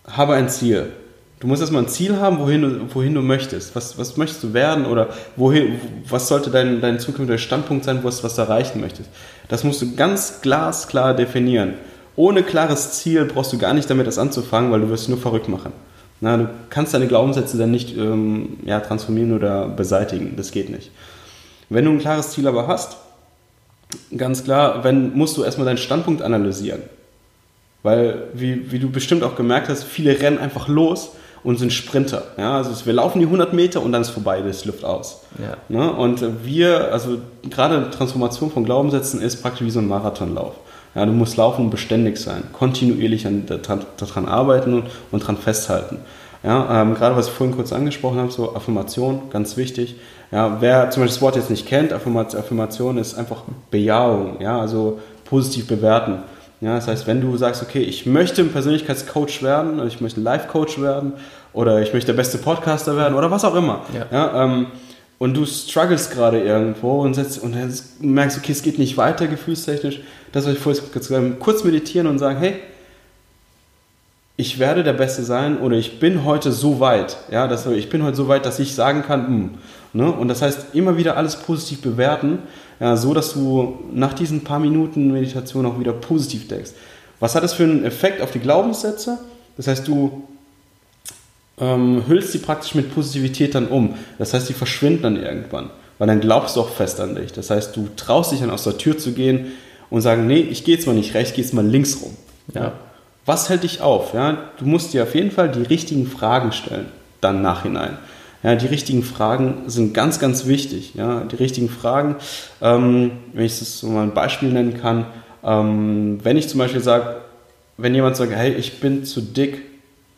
habe ein Ziel. Du musst erstmal ein Ziel haben, wohin du, wohin du möchtest. Was, was möchtest du werden oder wohin, was sollte dein, dein zukünftiger Standpunkt sein, was, was du erreichen möchtest. Das musst du ganz glasklar definieren. Ohne klares Ziel brauchst du gar nicht damit das anzufangen, weil du wirst nur verrückt machen. Na, du kannst deine Glaubenssätze dann nicht ähm, ja, transformieren oder beseitigen. Das geht nicht. Wenn du ein klares Ziel aber hast, ganz klar, wenn, musst du erstmal deinen Standpunkt analysieren. Weil, wie, wie du bestimmt auch gemerkt hast, viele rennen einfach los und sind Sprinter. Ja, also wir laufen die 100 Meter und dann ist vorbei, das Luft aus. Ja. Ne? Und wir, also gerade Transformation von Glaubenssätzen ist praktisch wie so ein Marathonlauf. Ja, du musst laufen und beständig sein, kontinuierlich an, daran arbeiten und, und daran festhalten. Ja, ähm, gerade was ich vorhin kurz angesprochen habe, so Affirmation, ganz wichtig. Ja, wer zum Beispiel das Wort jetzt nicht kennt, Affirmation ist einfach Bejahung, ja, also positiv bewerten. Ja, das heißt, wenn du sagst, okay, ich möchte ein Persönlichkeitscoach werden, oder ich möchte ein Life-Coach werden, oder ich möchte der beste Podcaster werden, oder was auch immer. Ja. ja ähm, und du struggles gerade irgendwo und, setzt, und merkst, okay, es geht nicht weiter gefühlstechnisch, das, was ich vorhin gesagt habe, kurz meditieren und sagen, hey, ich werde der Beste sein oder ich bin heute so weit, ja, dass, ich bin heute so weit, dass ich sagen kann, mh, hm, ne? und das heißt, immer wieder alles positiv bewerten, ja, so dass du nach diesen paar Minuten Meditation auch wieder positiv denkst. Was hat das für einen Effekt auf die Glaubenssätze? Das heißt, du ähm, hüllst die praktisch mit Positivität dann um. Das heißt, die verschwinden dann irgendwann, weil dann glaubst du auch fest an dich. Das heißt, du traust dich dann aus der Tür zu gehen und sagen, nee, ich gehe jetzt mal nicht rechts, ich gehe jetzt mal links rum. Ja. Was hält dich auf? Ja? Du musst dir auf jeden Fall die richtigen Fragen stellen, dann nachhinein. Ja, die richtigen Fragen sind ganz, ganz wichtig. Ja? Die richtigen Fragen, ähm, wenn ich das so mal ein Beispiel nennen kann, ähm, wenn ich zum Beispiel sage, wenn jemand sagt, hey, ich bin zu dick,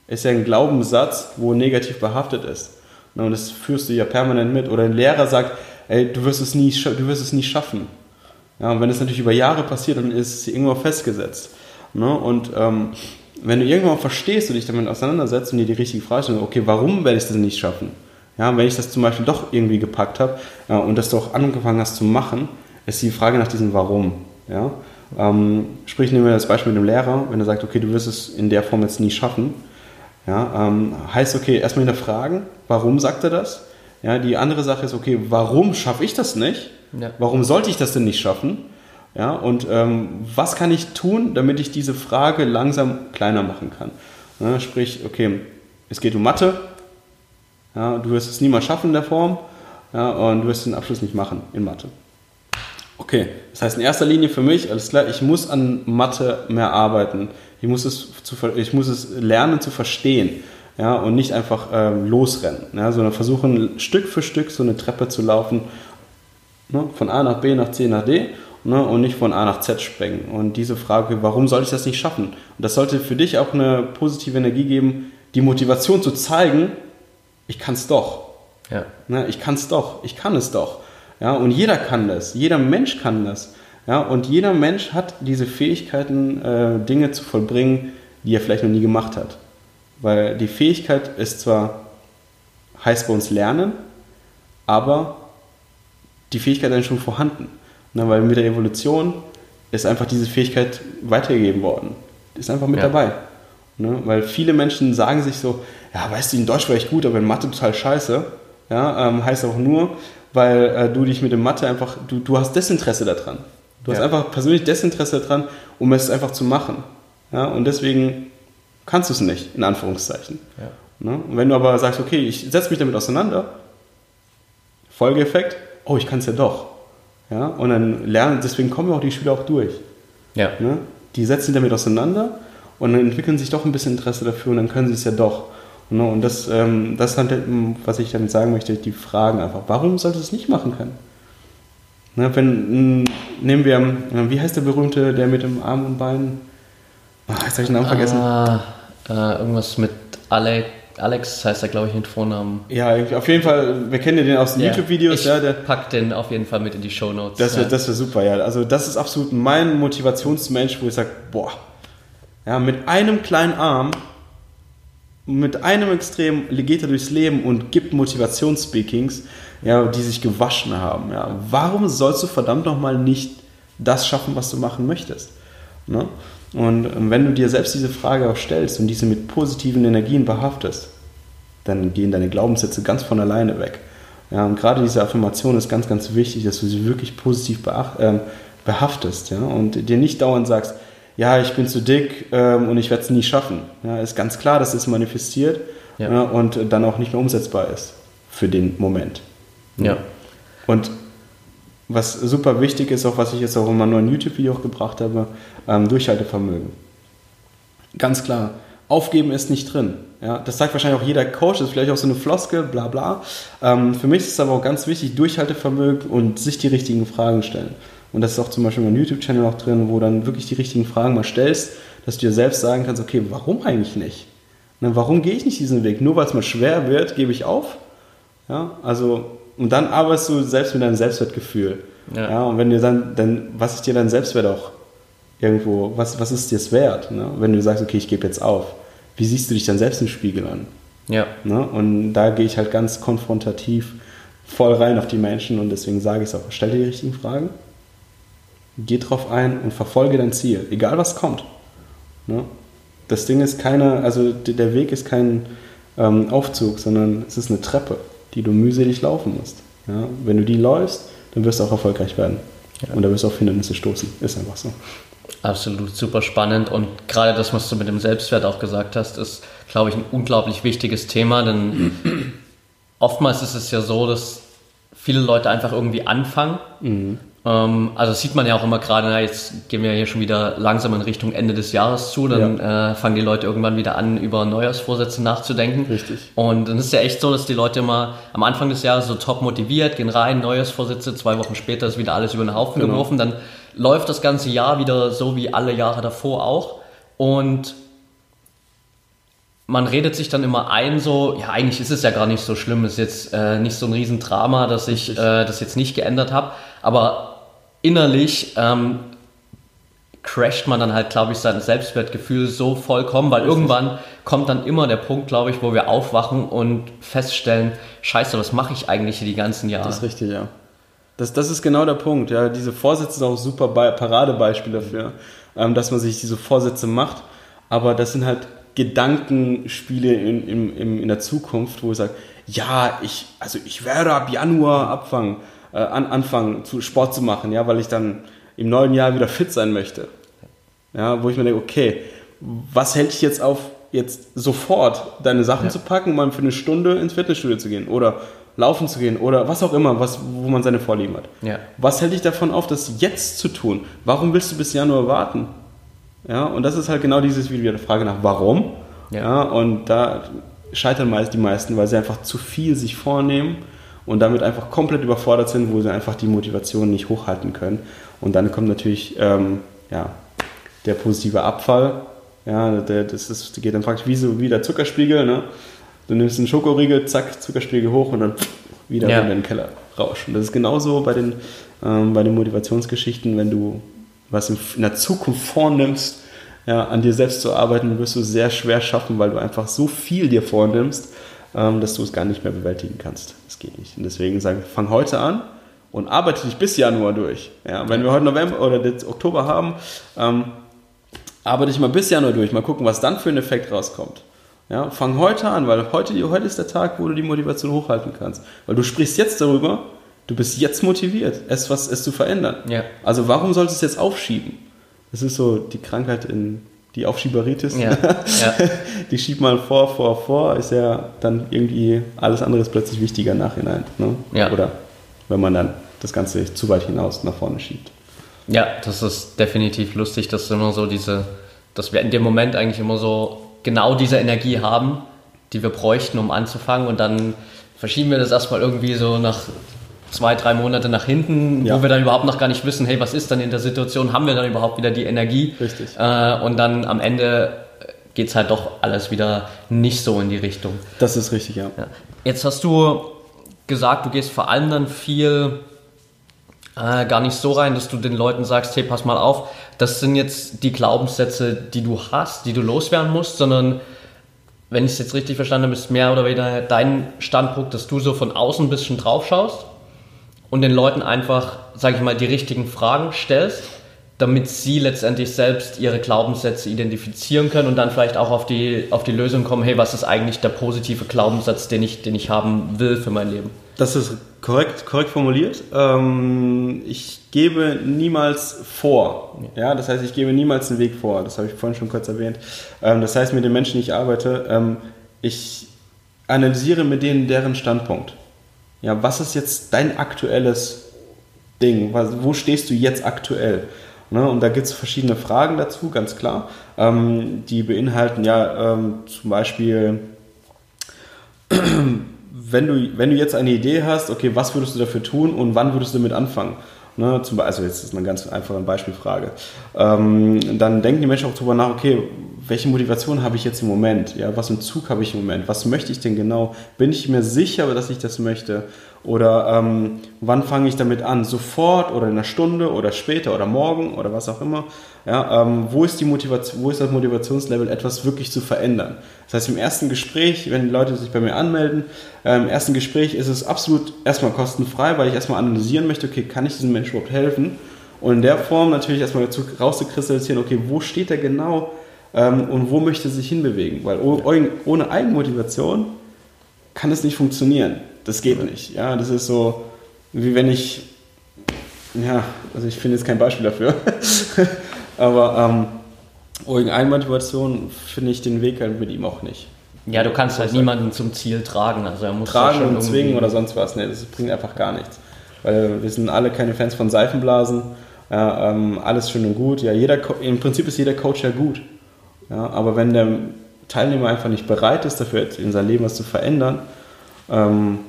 ist ja ein Glaubenssatz, wo negativ behaftet ist. Und das führst du ja permanent mit. Oder ein Lehrer sagt, ey, du wirst es nie, du wirst es nie schaffen. Ja, und wenn es natürlich über Jahre passiert, dann ist es irgendwo festgesetzt. Ne? Und ähm, wenn du irgendwann verstehst und dich damit auseinandersetzt und dir die richtige Frage stellst, okay, warum werde ich das nicht schaffen? Ja, wenn ich das zum Beispiel doch irgendwie gepackt habe ja, und das doch angefangen hast zu machen, ist die Frage nach diesem Warum. Ja? Ähm, sprich, nehmen wir das Beispiel mit dem Lehrer, wenn er sagt, okay, du wirst es in der Form jetzt nie schaffen, ja, ähm, heißt, okay, erstmal hinterfragen, warum sagt er das? Ja, die andere Sache ist, okay, warum schaffe ich das nicht? Ja. Warum sollte ich das denn nicht schaffen? Ja, und ähm, was kann ich tun, damit ich diese Frage langsam kleiner machen kann? Ja, sprich, okay, es geht um Mathe, ja, du wirst es niemals schaffen in der Form ja, und du wirst den Abschluss nicht machen in Mathe. Okay, das heißt in erster Linie für mich, alles klar, ich muss an Mathe mehr arbeiten. Ich muss es, zu, ich muss es lernen zu verstehen ja, und nicht einfach ähm, losrennen, ja, sondern versuchen Stück für Stück so eine Treppe zu laufen, ne, von A nach B nach C nach D ne, und nicht von A nach Z springen. Und diese Frage, warum soll ich das nicht schaffen? Und das sollte für dich auch eine positive Energie geben, die Motivation zu zeigen, ich kann es doch. Ja. Ne, ich kann es doch, ich kann es doch. Ja, und jeder kann das. Jeder Mensch kann das. Ja, und jeder Mensch hat diese Fähigkeiten, äh, Dinge zu vollbringen, die er vielleicht noch nie gemacht hat. Weil die Fähigkeit ist zwar, heißt bei uns lernen, aber die Fähigkeit ist schon vorhanden. Na, weil mit der Evolution ist einfach diese Fähigkeit weitergegeben worden. Ist einfach mit ja. dabei. Ne? Weil viele Menschen sagen sich so, ja, weißt du, in Deutsch war ich gut, aber in Mathe total scheiße. Ja, ähm, heißt auch nur, weil äh, du dich mit dem Mathe einfach, du, du hast Desinteresse daran. Du ja. hast einfach persönlich Desinteresse daran, um es einfach zu machen. Ja, und deswegen kannst du es nicht, in Anführungszeichen. Ja. Ne? Und wenn du aber sagst, okay, ich setze mich damit auseinander, Folgeeffekt, oh, ich kann es ja doch. Ja, und dann lernen, deswegen kommen auch die Schüler auch durch. Ja. Ne? Die setzen sich damit auseinander und dann entwickeln sich doch ein bisschen Interesse dafür und dann können sie es ja doch. Ne? Und das, ähm, das ist halt, was ich damit sagen möchte, die Fragen einfach, warum solltest du es nicht machen können? Ne, wenn, nehmen wir, wie heißt der berühmte, der mit dem Arm und Bein, oh, jetzt habe ich den Namen vergessen. Ah, äh, irgendwas mit Alex. Alex heißt er, glaube ich, mit Vornamen. Ja, auf jeden Fall, wir kennen den aus den ja, YouTube-Videos. Ich ja, der, pack den auf jeden Fall mit in die Show Notes. Das wäre ja. wär super, ja. Also das ist absolut mein Motivationsmensch, wo ich sage, boah, ja, mit einem kleinen Arm, mit einem Extrem geht er durchs Leben und gibt Motivationsspeakings, ja, die sich gewaschen haben. Ja. Warum sollst du verdammt nochmal nicht das schaffen, was du machen möchtest? Ne? Und wenn du dir selbst diese Frage auch stellst und diese mit positiven Energien behaftest, dann gehen deine Glaubenssätze ganz von alleine weg. Ja, und gerade diese Affirmation ist ganz, ganz wichtig, dass du sie wirklich positiv beacht, äh, behaftest ja, und dir nicht dauernd sagst, ja, ich bin zu dick ähm, und ich werde es nie schaffen. Ja, ist ganz klar, dass es manifestiert ja. Ja, und dann auch nicht mehr umsetzbar ist für den Moment. Ja. Und was super wichtig ist, auch was ich jetzt auch in meinem neuen YouTube-Video gebracht habe, ähm, Durchhaltevermögen. Ganz klar, aufgeben ist nicht drin. Ja, das sagt wahrscheinlich auch jeder Coach, das ist vielleicht auch so eine Floskel, bla bla. Ähm, für mich ist es aber auch ganz wichtig, Durchhaltevermögen und sich die richtigen Fragen stellen. Und das ist auch zum Beispiel in meinem YouTube-Channel auch drin, wo dann wirklich die richtigen Fragen mal stellst, dass du dir selbst sagen kannst, okay, warum eigentlich nicht? Na, warum gehe ich nicht diesen Weg? Nur weil es mal schwer wird, gebe ich auf? Ja, also und dann arbeitest du selbst mit deinem Selbstwertgefühl. Ja. ja. und wenn dir dann, dann, was ist dir dein Selbstwert auch irgendwo, was, was ist dir es wert? Ne? Wenn du sagst, okay, ich gebe jetzt auf, wie siehst du dich dann selbst im Spiegel an? Ja. Ne? Und da gehe ich halt ganz konfrontativ voll rein auf die Menschen und deswegen sage ich es auch, stell dir die richtigen Fragen, geh drauf ein und verfolge dein Ziel, egal was kommt. Ne? Das Ding ist keine, also der Weg ist kein ähm, Aufzug, sondern es ist eine Treppe die du mühselig laufen musst. Ja? Wenn du die läufst, dann wirst du auch erfolgreich werden. Ja. Und da wirst du auf Hindernisse stoßen. Ist einfach so. Absolut, super spannend. Und gerade das, was du mit dem Selbstwert auch gesagt hast, ist, glaube ich, ein unglaublich wichtiges Thema. Denn oftmals ist es ja so, dass viele Leute einfach irgendwie anfangen mhm. Ähm, also sieht man ja auch immer gerade, na, jetzt gehen wir hier schon wieder langsam in Richtung Ende des Jahres zu, dann ja. äh, fangen die Leute irgendwann wieder an, über Neujahrsvorsätze nachzudenken. Richtig. Und dann ist es ja echt so, dass die Leute immer am Anfang des Jahres so top motiviert, gehen rein, Neujahrsvorsätze, zwei Wochen später ist wieder alles über den Haufen genau. geworfen, dann läuft das ganze Jahr wieder so wie alle Jahre davor auch. Und man redet sich dann immer ein, so, ja, eigentlich ist es ja gar nicht so schlimm, ist jetzt äh, nicht so ein Riesendrama, dass ich äh, das jetzt nicht geändert habe. Aber innerlich ähm, crasht man dann halt, glaube ich, sein Selbstwertgefühl so vollkommen, weil irgendwann kommt dann immer der Punkt, glaube ich, wo wir aufwachen und feststellen, scheiße, was mache ich eigentlich hier die ganzen Jahre? Das ist richtig, ja. Das, das ist genau der Punkt. Ja. Diese Vorsätze sind auch super Paradebeispiel dafür, ähm, dass man sich diese Vorsätze macht. Aber das sind halt Gedankenspiele in, in, in, in der Zukunft, wo ich sage, ja, ich, also ich werde ab Januar abfangen äh, an, anfangen, zu Sport zu machen, ja, weil ich dann im neuen Jahr wieder fit sein möchte. Ja, wo ich mir denke, okay, was hält dich jetzt auf, jetzt sofort deine Sachen ja. zu packen, mal für eine Stunde ins Fitnessstudio zu gehen oder laufen zu gehen oder was auch immer, was, wo man seine Vorlieben hat. Ja. Was hält dich davon auf, das jetzt zu tun? Warum willst du bis Januar warten? Ja, und das ist halt genau dieses wieder die Frage nach warum. Ja. ja. und da scheitern meist die meisten, weil sie einfach zu viel sich vornehmen und damit einfach komplett überfordert sind, wo sie einfach die Motivation nicht hochhalten können. Und dann kommt natürlich ähm, ja, der positive Abfall. Ja, der, das ist, geht dann praktisch wie, so, wie der Zuckerspiegel. Ne? Du nimmst einen Schokoriegel, zack, Zuckerspiegel hoch und dann wieder ja. in den Keller rauschen. Das ist genauso bei den, ähm, bei den Motivationsgeschichten, wenn du was in der Zukunft vornimmst, ja, an dir selbst zu arbeiten, wirst du sehr schwer schaffen, weil du einfach so viel dir vornimmst, dass du es gar nicht mehr bewältigen kannst. Das geht nicht. Und deswegen sage ich, fang heute an und arbeite dich bis Januar durch. Ja, wenn wir heute November oder Oktober haben, ähm, arbeite ich mal bis Januar durch, mal gucken, was dann für ein Effekt rauskommt. Ja, fang heute an, weil heute, heute ist der Tag, wo du die Motivation hochhalten kannst. Weil du sprichst jetzt darüber, du bist jetzt motiviert, es, was, es zu verändern. Ja. Also warum solltest du es jetzt aufschieben? Das ist so die Krankheit in die Aufschieberitis. Ja. Ja. Die schiebt man vor, vor, vor, ist ja dann irgendwie alles andere ist plötzlich wichtiger im Nachhinein. Ne? Ja. Oder wenn man dann das Ganze zu weit hinaus nach vorne schiebt. Ja, das ist definitiv lustig, dass immer so diese, dass wir in dem Moment eigentlich immer so genau diese Energie haben, die wir bräuchten, um anzufangen und dann verschieben wir das erstmal irgendwie so nach zwei, drei Monate nach hinten, ja. wo wir dann überhaupt noch gar nicht wissen, hey, was ist dann in der Situation, haben wir dann überhaupt wieder die Energie? Richtig. Äh, und dann am Ende geht es halt doch alles wieder nicht so in die Richtung. Das ist richtig, ja. ja. Jetzt hast du gesagt, du gehst vor allem dann viel äh, gar nicht so rein, dass du den Leuten sagst, hey, pass mal auf, das sind jetzt die Glaubenssätze, die du hast, die du loswerden musst, sondern wenn ich es jetzt richtig verstanden habe, ist mehr oder weniger dein Standpunkt, dass du so von außen ein bisschen drauf schaust und den Leuten einfach, sage ich mal, die richtigen Fragen stellst, damit sie letztendlich selbst ihre Glaubenssätze identifizieren können und dann vielleicht auch auf die, auf die Lösung kommen, hey, was ist eigentlich der positive Glaubenssatz, den ich, den ich haben will für mein Leben? Das ist korrekt, korrekt formuliert. Ähm, ich gebe niemals vor. Ja, das heißt, ich gebe niemals einen Weg vor. Das habe ich vorhin schon kurz erwähnt. Ähm, das heißt, mit den Menschen, die ich arbeite, ähm, ich analysiere mit denen deren Standpunkt ja, was ist jetzt dein aktuelles Ding? Wo stehst du jetzt aktuell? Ne, und da gibt es verschiedene Fragen dazu, ganz klar. Ähm, die beinhalten ja ähm, zum Beispiel, wenn du, wenn du jetzt eine Idee hast, okay, was würdest du dafür tun und wann würdest du damit anfangen? Ne, zum, also jetzt ist eine ganz einfache Beispielfrage. Ähm, dann denken die Menschen auch darüber nach, okay, welche Motivation habe ich jetzt im Moment? Ja, was im Zug habe ich im Moment? Was möchte ich denn genau? Bin ich mir sicher, dass ich das möchte? Oder ähm, wann fange ich damit an? Sofort oder in einer Stunde oder später oder morgen oder was auch immer? Ja, ähm, wo ist die Motivation, wo ist das Motivationslevel, etwas wirklich zu verändern? Das heißt, im ersten Gespräch, wenn die Leute sich bei mir anmelden, äh, im ersten Gespräch ist es absolut erstmal kostenfrei, weil ich erstmal analysieren möchte, okay, kann ich diesem Menschen überhaupt helfen? Und in der Form natürlich erstmal rauszukristallisieren, okay, wo steht er genau? ähm, und wo möchte sich hinbewegen. Weil ohne Eigenmotivation kann es nicht funktionieren. Das geht nicht. Ja, das ist so, wie wenn ich, ja, also ich finde jetzt kein Beispiel dafür, aber ähm, ohne Eigenmotivation finde ich den Weg halt mit ihm auch nicht. Ja, du kannst halt niemanden zum Ziel tragen. Also er muss tragen und zwingen oder sonst was. Nee, das bringt einfach gar nichts. Weil wir sind alle keine Fans von Seifenblasen. Ja, ähm, alles schön und gut. Ja, jeder, Im Prinzip ist jeder Coach ja gut. Ja, aber wenn der Teilnehmer einfach nicht bereit ist, dafür in sein Leben was zu verändern, ähm,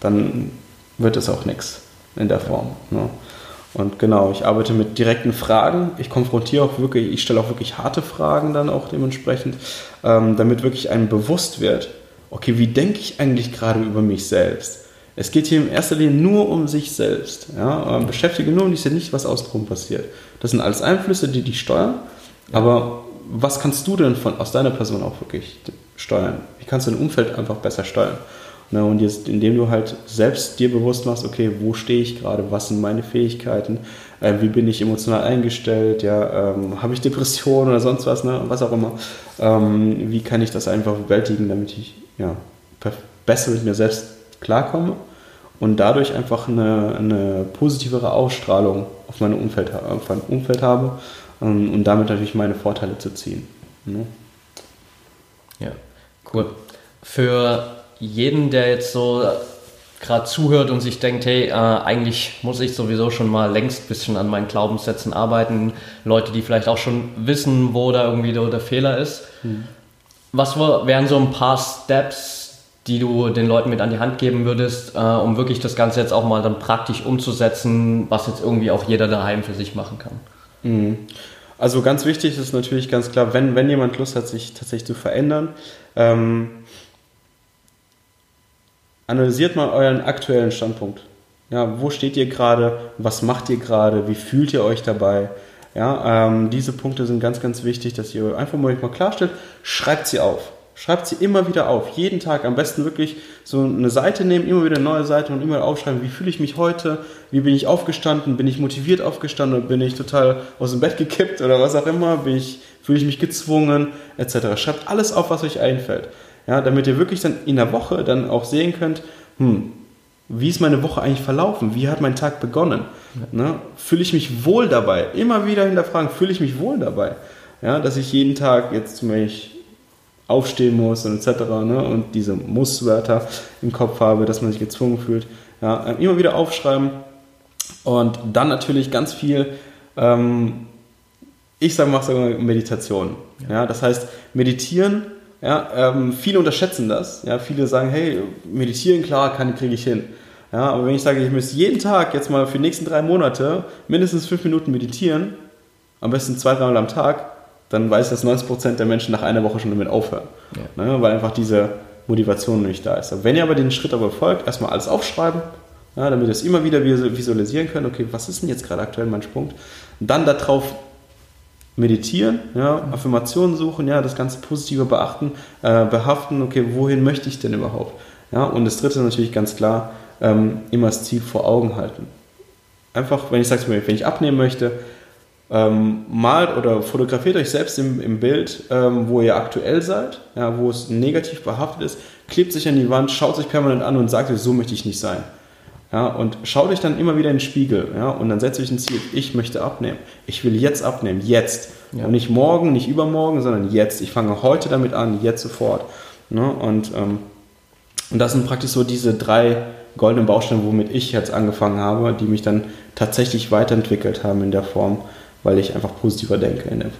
dann wird es auch nichts in der Form. Ne? Und genau, ich arbeite mit direkten Fragen. Ich konfrontiere auch wirklich, ich stelle auch wirklich harte Fragen dann auch dementsprechend, ähm, damit wirklich einem bewusst wird, okay, wie denke ich eigentlich gerade über mich selbst? Es geht hier in erster Linie nur um sich selbst. Ja? Ähm, beschäftige nur um dich nicht, was außenrum passiert. Das sind alles Einflüsse, die dich steuern, aber was kannst du denn von, aus deiner Person auch wirklich steuern? Wie kannst du dein Umfeld einfach besser steuern? Ne, und jetzt, indem du halt selbst dir bewusst machst, okay, wo stehe ich gerade, was sind meine Fähigkeiten, äh, wie bin ich emotional eingestellt, ja, ähm, habe ich Depressionen oder sonst was, ne, was auch immer, ähm, wie kann ich das einfach bewältigen, damit ich ja, besser mit mir selbst klarkomme und dadurch einfach eine, eine positivere Ausstrahlung auf, meine Umfeld, auf mein Umfeld habe ähm, und damit natürlich meine Vorteile zu ziehen. Ne? Ja, cool. Für jeden, der jetzt so gerade zuhört und sich denkt, hey, äh, eigentlich muss ich sowieso schon mal längst ein bisschen an meinen Glaubenssätzen arbeiten. Leute, die vielleicht auch schon wissen, wo da irgendwie der, der Fehler ist. Hm. Was wären so ein paar Steps, die du den Leuten mit an die Hand geben würdest, äh, um wirklich das Ganze jetzt auch mal dann praktisch umzusetzen, was jetzt irgendwie auch jeder daheim für sich machen kann? Also ganz wichtig ist natürlich ganz klar, wenn, wenn jemand Lust hat, sich tatsächlich zu verändern, ähm, analysiert mal euren aktuellen Standpunkt. Ja, wo steht ihr gerade? Was macht ihr gerade? Wie fühlt ihr euch dabei? Ja, ähm, diese Punkte sind ganz, ganz wichtig, dass ihr einfach mal, mal klarstellt. Schreibt sie auf. Schreibt sie immer wieder auf. Jeden Tag am besten wirklich so eine Seite nehmen, immer wieder eine neue Seite und immer aufschreiben, wie fühle ich mich heute, wie bin ich aufgestanden, bin ich motiviert aufgestanden bin ich total aus dem Bett gekippt oder was auch immer, bin ich, fühle ich mich gezwungen, etc. Schreibt alles auf, was euch einfällt. Ja, damit ihr wirklich dann in der Woche dann auch sehen könnt, hm, wie ist meine Woche eigentlich verlaufen? Wie hat mein Tag begonnen? Ne? Fühle ich mich wohl dabei? Immer wieder hinterfragen, fühle ich mich wohl dabei? Ja, dass ich jeden Tag jetzt zum Beispiel aufstehen muss und etc. Ne? und diese Muss-Wörter im Kopf habe, dass man sich gezwungen fühlt. Ja? Immer wieder aufschreiben und dann natürlich ganz viel, ähm, ich sage, sogar Meditation. Ja. ja. das heißt, meditieren, ja, ähm, viele unterschätzen das. Ja, viele sagen, hey, meditieren, klar, kann, kriege ich hin. Ja, aber wenn ich sage, ich müsste jeden Tag jetzt mal für die nächsten drei Monate mindestens fünf Minuten meditieren, am besten zwei, dreimal am Tag, dann weiß ich, dass 90% der Menschen nach einer Woche schon damit aufhören. Ja. Ne, weil einfach diese Motivation nicht da ist. Aber wenn ihr aber den Schritt aber folgt, erstmal alles aufschreiben, ja, damit ihr es immer wieder visualisieren könnt, okay, was ist denn jetzt gerade aktuell mein Punkt? Und dann darauf meditieren, ja, mhm. Affirmationen suchen, ja, das ganze Positive beachten, äh, behaften, okay, wohin möchte ich denn überhaupt? Ja, und das dritte natürlich ganz klar, ähm, immer das Ziel vor Augen halten. Einfach, wenn ich sage, wenn ich abnehmen möchte, ähm, malt oder fotografiert euch selbst im, im Bild, ähm, wo ihr aktuell seid, ja, wo es negativ behaftet ist, klebt sich an die Wand, schaut sich permanent an und sagt euch, so möchte ich nicht sein. Ja, und schaut euch dann immer wieder in den Spiegel ja, und dann setzt euch ein Ziel, ich möchte abnehmen. Ich will jetzt abnehmen, jetzt. Ja. Und nicht morgen, nicht übermorgen, sondern jetzt. Ich fange heute damit an, jetzt sofort. Ne? Und, ähm, und das sind praktisch so diese drei goldenen Bausteine, womit ich jetzt angefangen habe, die mich dann tatsächlich weiterentwickelt haben in der Form weil ich einfach positiver denke in der,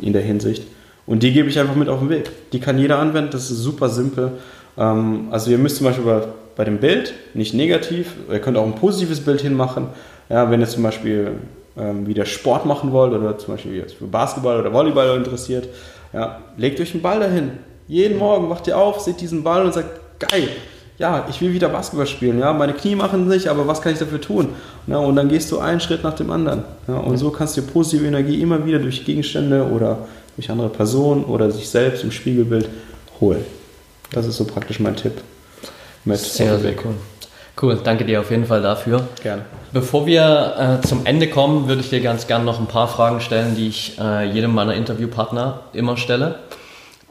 in der Hinsicht. Und die gebe ich einfach mit auf den Weg. Die kann jeder anwenden, das ist super simpel. Ähm, also ihr müsst zum Beispiel bei, bei dem Bild nicht negativ, ihr könnt auch ein positives Bild hinmachen. Ja, wenn ihr zum Beispiel ähm, wieder Sport machen wollt oder zum Beispiel für Basketball oder Volleyball interessiert, ja, legt euch einen Ball dahin. Jeden Morgen wacht ihr auf, seht diesen Ball und sagt, geil, ja, ich will wieder Basketball spielen, ja, meine Knie machen es nicht, aber was kann ich dafür tun? Ja, und dann gehst du einen Schritt nach dem anderen. Ja, und so kannst du positive Energie immer wieder durch Gegenstände oder durch andere Personen oder sich selbst im Spiegelbild holen. Das ist so praktisch mein Tipp. Mit sehr, sehr cool. Cool, danke dir auf jeden Fall dafür. Gerne. Bevor wir äh, zum Ende kommen, würde ich dir ganz gerne noch ein paar Fragen stellen, die ich äh, jedem meiner Interviewpartner immer stelle.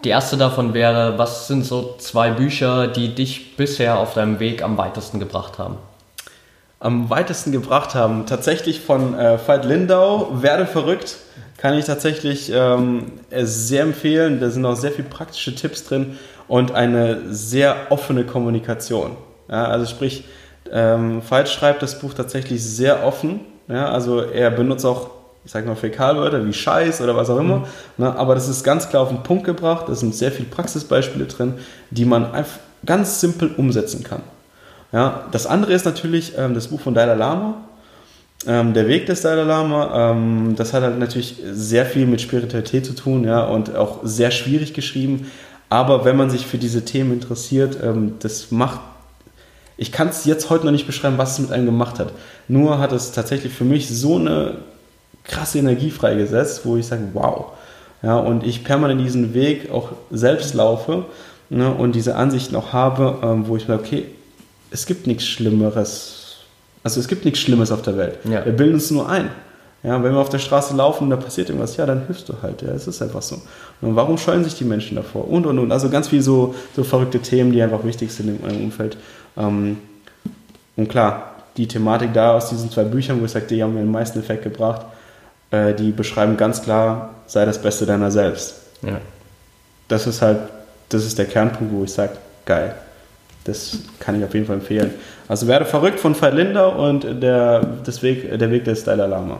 Die erste davon wäre, was sind so zwei Bücher, die dich bisher auf deinem Weg am weitesten gebracht haben? Am weitesten gebracht haben, tatsächlich von äh, Veit Lindau, Werde verrückt, kann ich tatsächlich ähm, sehr empfehlen. Da sind auch sehr viele praktische Tipps drin und eine sehr offene Kommunikation. Ja, also sprich, ähm, Veit schreibt das Buch tatsächlich sehr offen. Ja, also er benutzt auch ich sage mal Fäkalwörter wie Scheiß oder was auch immer. Mhm. Ne, aber das ist ganz klar auf den Punkt gebracht. Da sind sehr viele Praxisbeispiele drin, die man einfach ganz simpel umsetzen kann. Ja, das andere ist natürlich ähm, das Buch von Dalai Lama. Ähm, der Weg des Dalai Lama, ähm, das hat halt natürlich sehr viel mit Spiritualität zu tun ja, und auch sehr schwierig geschrieben. Aber wenn man sich für diese Themen interessiert, ähm, das macht ich kann es jetzt heute noch nicht beschreiben, was es mit einem gemacht hat. Nur hat es tatsächlich für mich so eine krasse Energie freigesetzt, wo ich sage, wow. Ja, und ich permanent diesen Weg auch selbst laufe ne, und diese Ansichten auch habe, ähm, wo ich mir, okay, es gibt nichts Schlimmeres. Also es gibt nichts Schlimmes auf der Welt. Ja. Wir bilden uns nur ein. Ja, wenn wir auf der Straße laufen und da passiert irgendwas, ja, dann hilfst du halt. Ja, es ist einfach so. Und warum scheuen sich die Menschen davor? Und, und, und. Also ganz viele so, so verrückte Themen, die einfach wichtig sind in meinem Umfeld. Ähm, und klar, die Thematik da aus diesen zwei Büchern, wo ich sage, die haben mir den meisten Effekt gebracht, äh, die beschreiben ganz klar, sei das Beste deiner selbst. Ja. Das ist halt, das ist der Kernpunkt, wo ich sage, geil. Das kann ich auf jeden Fall empfehlen. Also werde verrückt von Veit Linder und der, das Weg, der Weg des Dalai Lama.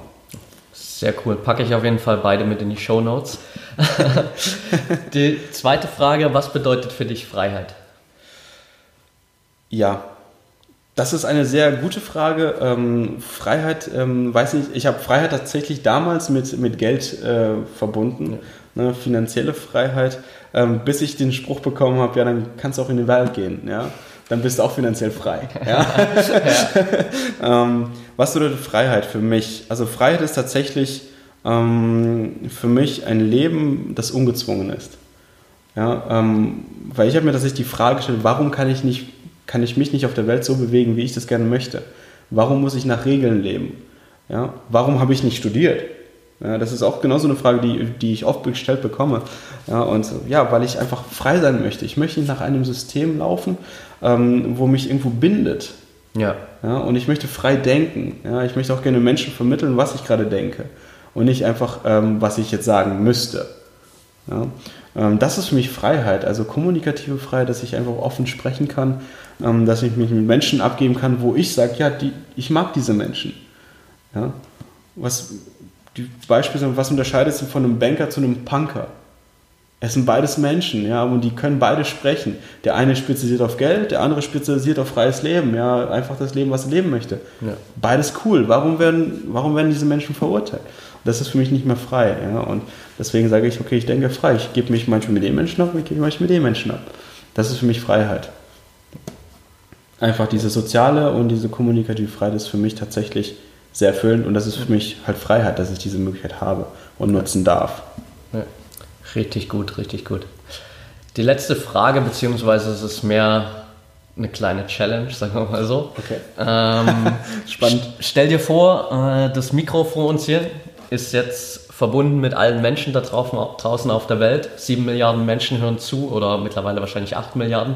Sehr cool. Packe ich auf jeden Fall beide mit in die Show Notes. die zweite Frage, was bedeutet für dich Freiheit? Ja, das ist eine sehr gute Frage. Ähm, Freiheit, ähm, weiß nicht, ich habe Freiheit tatsächlich damals mit, mit Geld äh, verbunden, ja. ne, finanzielle Freiheit, ähm, bis ich den Spruch bekommen habe, ja, dann kannst du auch in den Wald gehen. Ja? dann bist du auch finanziell frei. Ja? ja. ähm, was bedeutet Freiheit für mich? Also Freiheit ist tatsächlich ähm, für mich ein Leben, das ungezwungen ist. Ja, ähm, weil ich habe mir tatsächlich die Frage gestellt, warum kann ich, nicht, kann ich mich nicht auf der Welt so bewegen, wie ich das gerne möchte? Warum muss ich nach Regeln leben? Ja, warum habe ich nicht studiert? Ja, das ist auch genauso eine Frage, die, die ich oft gestellt bekomme. Ja, und ja, weil ich einfach frei sein möchte. Ich möchte nicht nach einem System laufen, ähm, wo mich irgendwo bindet. Ja. ja. Und ich möchte frei denken. Ja, ich möchte auch gerne Menschen vermitteln, was ich gerade denke. Und nicht einfach, ähm, was ich jetzt sagen müsste. Ja. Ähm, das ist für mich Freiheit, also kommunikative Freiheit, dass ich einfach offen sprechen kann, ähm, dass ich mich mit Menschen abgeben kann, wo ich sage, ja, die, ich mag diese Menschen. Ja. Was, die Beispiele, was unterscheidet sich von einem Banker zu einem Punker? Es sind beides Menschen, ja, und die können beide sprechen. Der eine spezialisiert auf Geld, der andere spezialisiert auf freies Leben, ja, einfach das Leben, was er leben möchte. Ja. Beides cool. Warum werden, warum werden diese Menschen verurteilt? Das ist für mich nicht mehr frei, ja, und deswegen sage ich, okay, ich denke frei. Ich gebe mich manchmal mit den Menschen ab, ich gebe mich manchmal mit den Menschen ab. Das ist für mich Freiheit. Einfach diese soziale und diese kommunikative Freiheit ist für mich tatsächlich sehr erfüllend und das ist für mich halt Freiheit, dass ich diese Möglichkeit habe und nutzen darf. Ja. Richtig gut, richtig gut. Die letzte Frage, beziehungsweise es ist mehr eine kleine Challenge, sagen wir mal so. Okay. Ähm, Spannend. Stell dir vor, äh, das Mikro vor uns hier ist jetzt verbunden mit allen Menschen da draußen auf der Welt. Sieben Milliarden Menschen hören zu oder mittlerweile wahrscheinlich acht Milliarden.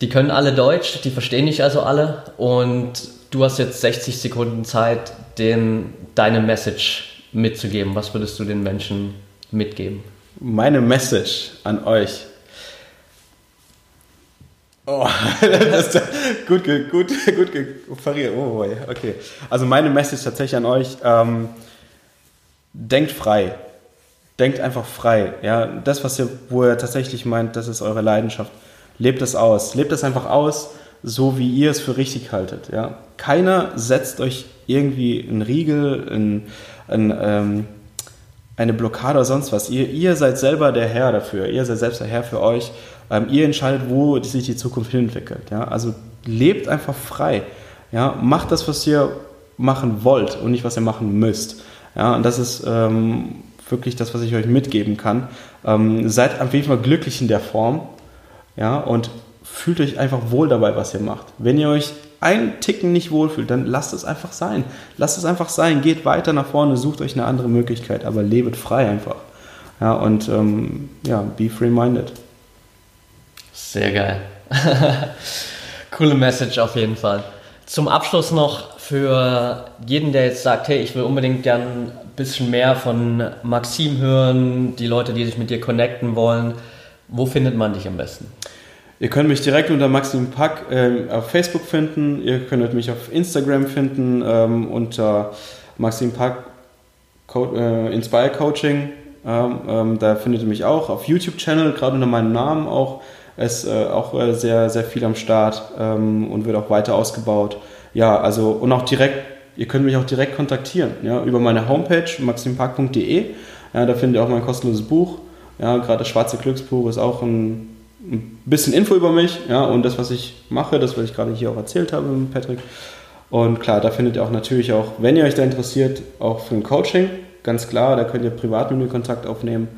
Die können alle Deutsch, die verstehen dich also alle und du hast jetzt 60 Sekunden Zeit, den, deine Message mitzugeben. Was würdest du den Menschen mitgeben? Meine Message an euch. Oh, das ist gut, gut, gut, gut pariert. Oh, okay. Also meine Message tatsächlich an euch, ähm, denkt frei. Denkt einfach frei. Ja, das, was ihr, wo ihr tatsächlich meint, das ist eure Leidenschaft. Lebt es aus. Lebt es einfach aus, so wie ihr es für richtig haltet. Ja. Keiner setzt euch irgendwie einen Riegel, ein, ein, ähm, eine Blockade oder sonst was. Ihr, ihr seid selber der Herr dafür. Ihr seid selbst der Herr für euch. Ähm, ihr entscheidet, wo sich die Zukunft entwickelt. Ja? Also lebt einfach frei. Ja? Macht das, was ihr machen wollt und nicht, was ihr machen müsst. Ja? Und das ist ähm, wirklich das, was ich euch mitgeben kann. Ähm, seid auf jeden Fall glücklich in der Form. Ja? Und fühlt euch einfach wohl dabei, was ihr macht. Wenn ihr euch ein Ticken nicht wohlfühlt, dann lasst es einfach sein. Lasst es einfach sein. Geht weiter nach vorne, sucht euch eine andere Möglichkeit, aber lebt frei einfach. Ja, und ähm, ja, be free-minded. Sehr geil. Coole Message auf jeden Fall. Zum Abschluss noch für jeden, der jetzt sagt, hey, ich will unbedingt gern ein bisschen mehr von Maxim hören, die Leute, die sich mit dir connecten wollen. Wo findet man dich am besten? Ihr könnt mich direkt unter Maxim Pack ähm, auf Facebook finden. Ihr könnt mich auf Instagram finden ähm, unter Maxim Pack Co äh, Inspire Coaching. Ähm, ähm da findet ihr mich auch auf YouTube-Channel, gerade unter meinem Namen auch. Ist äh, auch äh, sehr, sehr viel am Start ähm, und wird auch weiter ausgebaut. Ja, also und auch direkt, ihr könnt mich auch direkt kontaktieren ja, über meine Homepage maximpark.de. Ja, da findet ihr auch mein kostenloses Buch. Ja, gerade das Schwarze Glücksbuch ist auch ein ein bisschen Info über mich ja, und das, was ich mache, das, was ich gerade hier auch erzählt habe mit Patrick. Und klar, da findet ihr auch natürlich auch, wenn ihr euch da interessiert, auch für ein Coaching, ganz klar, da könnt ihr privat mit mir Kontakt aufnehmen.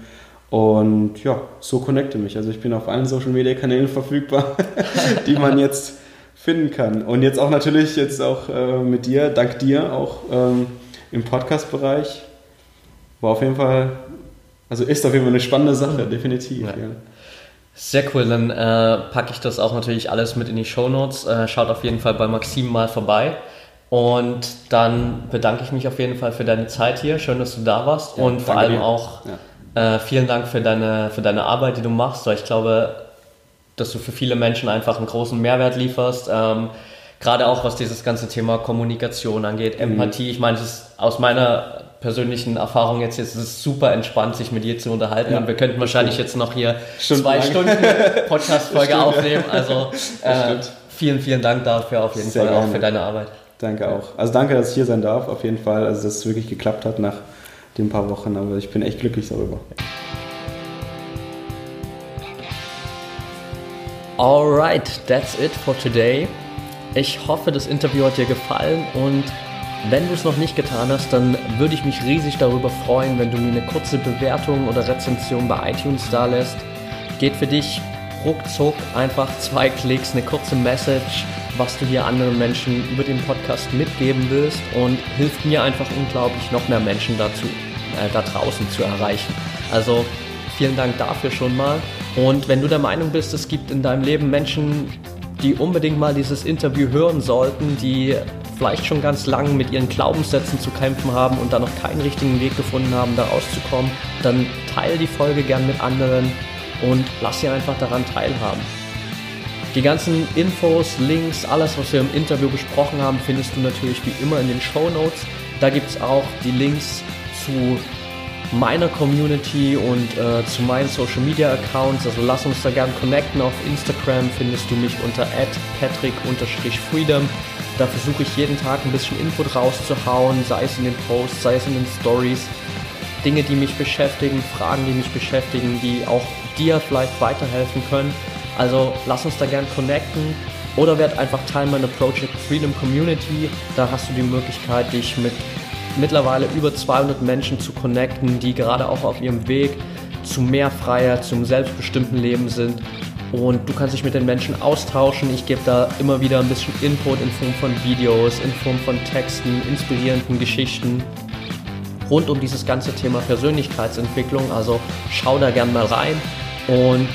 Und ja, so connecte mich. Also ich bin auf allen Social Media Kanälen verfügbar, die man jetzt finden kann. Und jetzt auch natürlich jetzt auch äh, mit dir, dank dir auch ähm, im Podcast-Bereich. War auf jeden Fall, also ist auf jeden Fall eine spannende Sache, definitiv. Ja. Ja. Sehr cool, dann äh, packe ich das auch natürlich alles mit in die Show Notes. Äh, schaut auf jeden Fall bei Maxim mal vorbei. Und dann bedanke ich mich auf jeden Fall für deine Zeit hier. Schön, dass du da warst. Ja, und vor allem dir. auch äh, vielen Dank für deine, für deine Arbeit, die du machst. Weil ich glaube, dass du für viele Menschen einfach einen großen Mehrwert lieferst. Ähm, Gerade auch was dieses ganze Thema Kommunikation angeht, mhm. Empathie. Ich meine, das ist aus meiner persönlichen Erfahrung jetzt, jetzt ist es super entspannt, sich mit dir zu unterhalten. Ja, und wir könnten wahrscheinlich stimmt. jetzt noch hier stimmt zwei Stunden Podcast-Folge aufnehmen. Also äh, vielen, vielen Dank dafür auf jeden Sehr Fall gerne. auch für deine Arbeit. Danke auch. Also danke, dass ich hier sein darf, auf jeden Fall. Also dass es wirklich geklappt hat nach den paar Wochen. Aber ich bin echt glücklich darüber. Alright, that's it for today. Ich hoffe, das Interview hat dir gefallen und wenn du es noch nicht getan hast, dann würde ich mich riesig darüber freuen, wenn du mir eine kurze Bewertung oder Rezension bei iTunes da lässt. Geht für dich ruckzuck einfach zwei Klicks, eine kurze Message, was du hier anderen Menschen über den Podcast mitgeben willst und hilft mir einfach unglaublich, noch mehr Menschen dazu, äh, da draußen zu erreichen. Also vielen Dank dafür schon mal. Und wenn du der Meinung bist, es gibt in deinem Leben Menschen, die unbedingt mal dieses Interview hören sollten, die vielleicht schon ganz lang mit ihren Glaubenssätzen zu kämpfen haben und da noch keinen richtigen Weg gefunden haben, da rauszukommen, dann teile die Folge gern mit anderen und lass sie einfach daran teilhaben. Die ganzen Infos, Links, alles, was wir im Interview besprochen haben, findest du natürlich wie immer in den Show Notes. Da gibt es auch die Links zu meiner Community und äh, zu meinen Social Media Accounts. Also lass uns da gern connecten. Auf Instagram findest du mich unter patrick-freedom. Da versuche ich jeden Tag ein bisschen Input rauszuhauen, sei es in den Posts, sei es in den Stories. Dinge, die mich beschäftigen, Fragen, die mich beschäftigen, die auch dir vielleicht weiterhelfen können. Also lass uns da gern connecten oder werd einfach Teil meiner Project Freedom Community. Da hast du die Möglichkeit, dich mit mittlerweile über 200 Menschen zu connecten, die gerade auch auf ihrem Weg zu mehr Freiheit, zum selbstbestimmten Leben sind. Und du kannst dich mit den Menschen austauschen. Ich gebe da immer wieder ein bisschen Input in Form von Videos, in Form von Texten, inspirierenden Geschichten rund um dieses ganze Thema Persönlichkeitsentwicklung. Also schau da gern mal rein. Und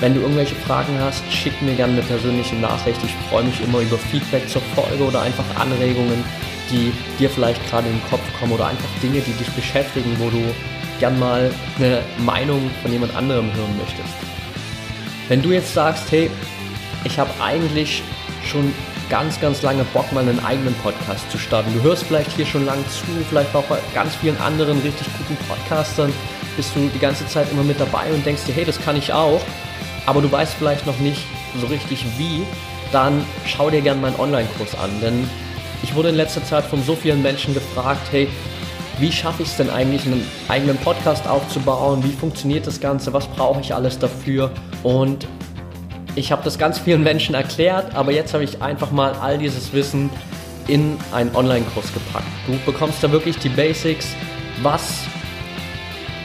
wenn du irgendwelche Fragen hast, schick mir gerne eine persönliche Nachricht. Ich freue mich immer über Feedback zur Folge oder einfach Anregungen die dir vielleicht gerade in den Kopf kommen oder einfach Dinge, die dich beschäftigen, wo du gern mal eine Meinung von jemand anderem hören möchtest. Wenn du jetzt sagst, hey, ich habe eigentlich schon ganz, ganz lange Bock, mal einen eigenen Podcast zu starten. Du hörst vielleicht hier schon lang zu, vielleicht auch bei ganz vielen anderen richtig guten Podcastern bist du die ganze Zeit immer mit dabei und denkst dir, hey, das kann ich auch, aber du weißt vielleicht noch nicht so richtig wie, dann schau dir gerne meinen Online-Kurs an, denn ich wurde in letzter Zeit von so vielen Menschen gefragt, hey, wie schaffe ich es denn eigentlich, einen eigenen Podcast aufzubauen? Wie funktioniert das Ganze? Was brauche ich alles dafür? Und ich habe das ganz vielen Menschen erklärt, aber jetzt habe ich einfach mal all dieses Wissen in einen Online-Kurs gepackt. Du bekommst da wirklich die Basics. Was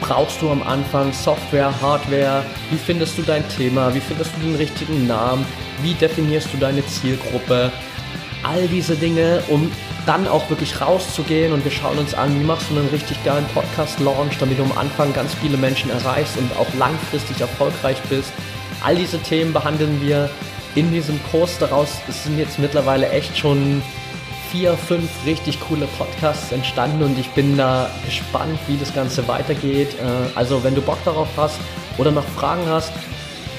brauchst du am Anfang? Software, Hardware? Wie findest du dein Thema? Wie findest du den richtigen Namen? Wie definierst du deine Zielgruppe? All diese Dinge, um dann auch wirklich rauszugehen und wir schauen uns an, wie machst du einen richtig geilen Podcast-Launch, damit du am Anfang ganz viele Menschen erreichst und auch langfristig erfolgreich bist. All diese Themen behandeln wir in diesem Kurs. Daraus sind jetzt mittlerweile echt schon vier, fünf richtig coole Podcasts entstanden und ich bin da gespannt, wie das Ganze weitergeht. Äh, also wenn du Bock darauf hast oder noch Fragen hast,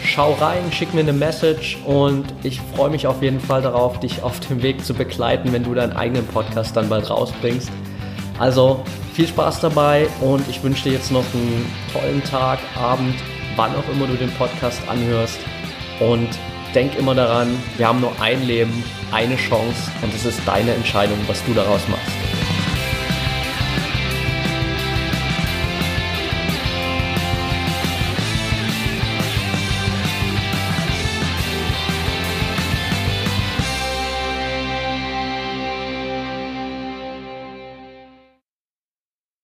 schau rein, schick mir eine Message und ich freue mich auf jeden Fall darauf, dich auf dem Weg zu begleiten, wenn du deinen eigenen Podcast dann bald rausbringst. Also viel Spaß dabei und ich wünsche dir jetzt noch einen tollen Tag, Abend, wann auch immer du den Podcast anhörst. Und denk immer daran, wir haben nur ein Leben, eine Chance und es ist deine Entscheidung, was du daraus machst.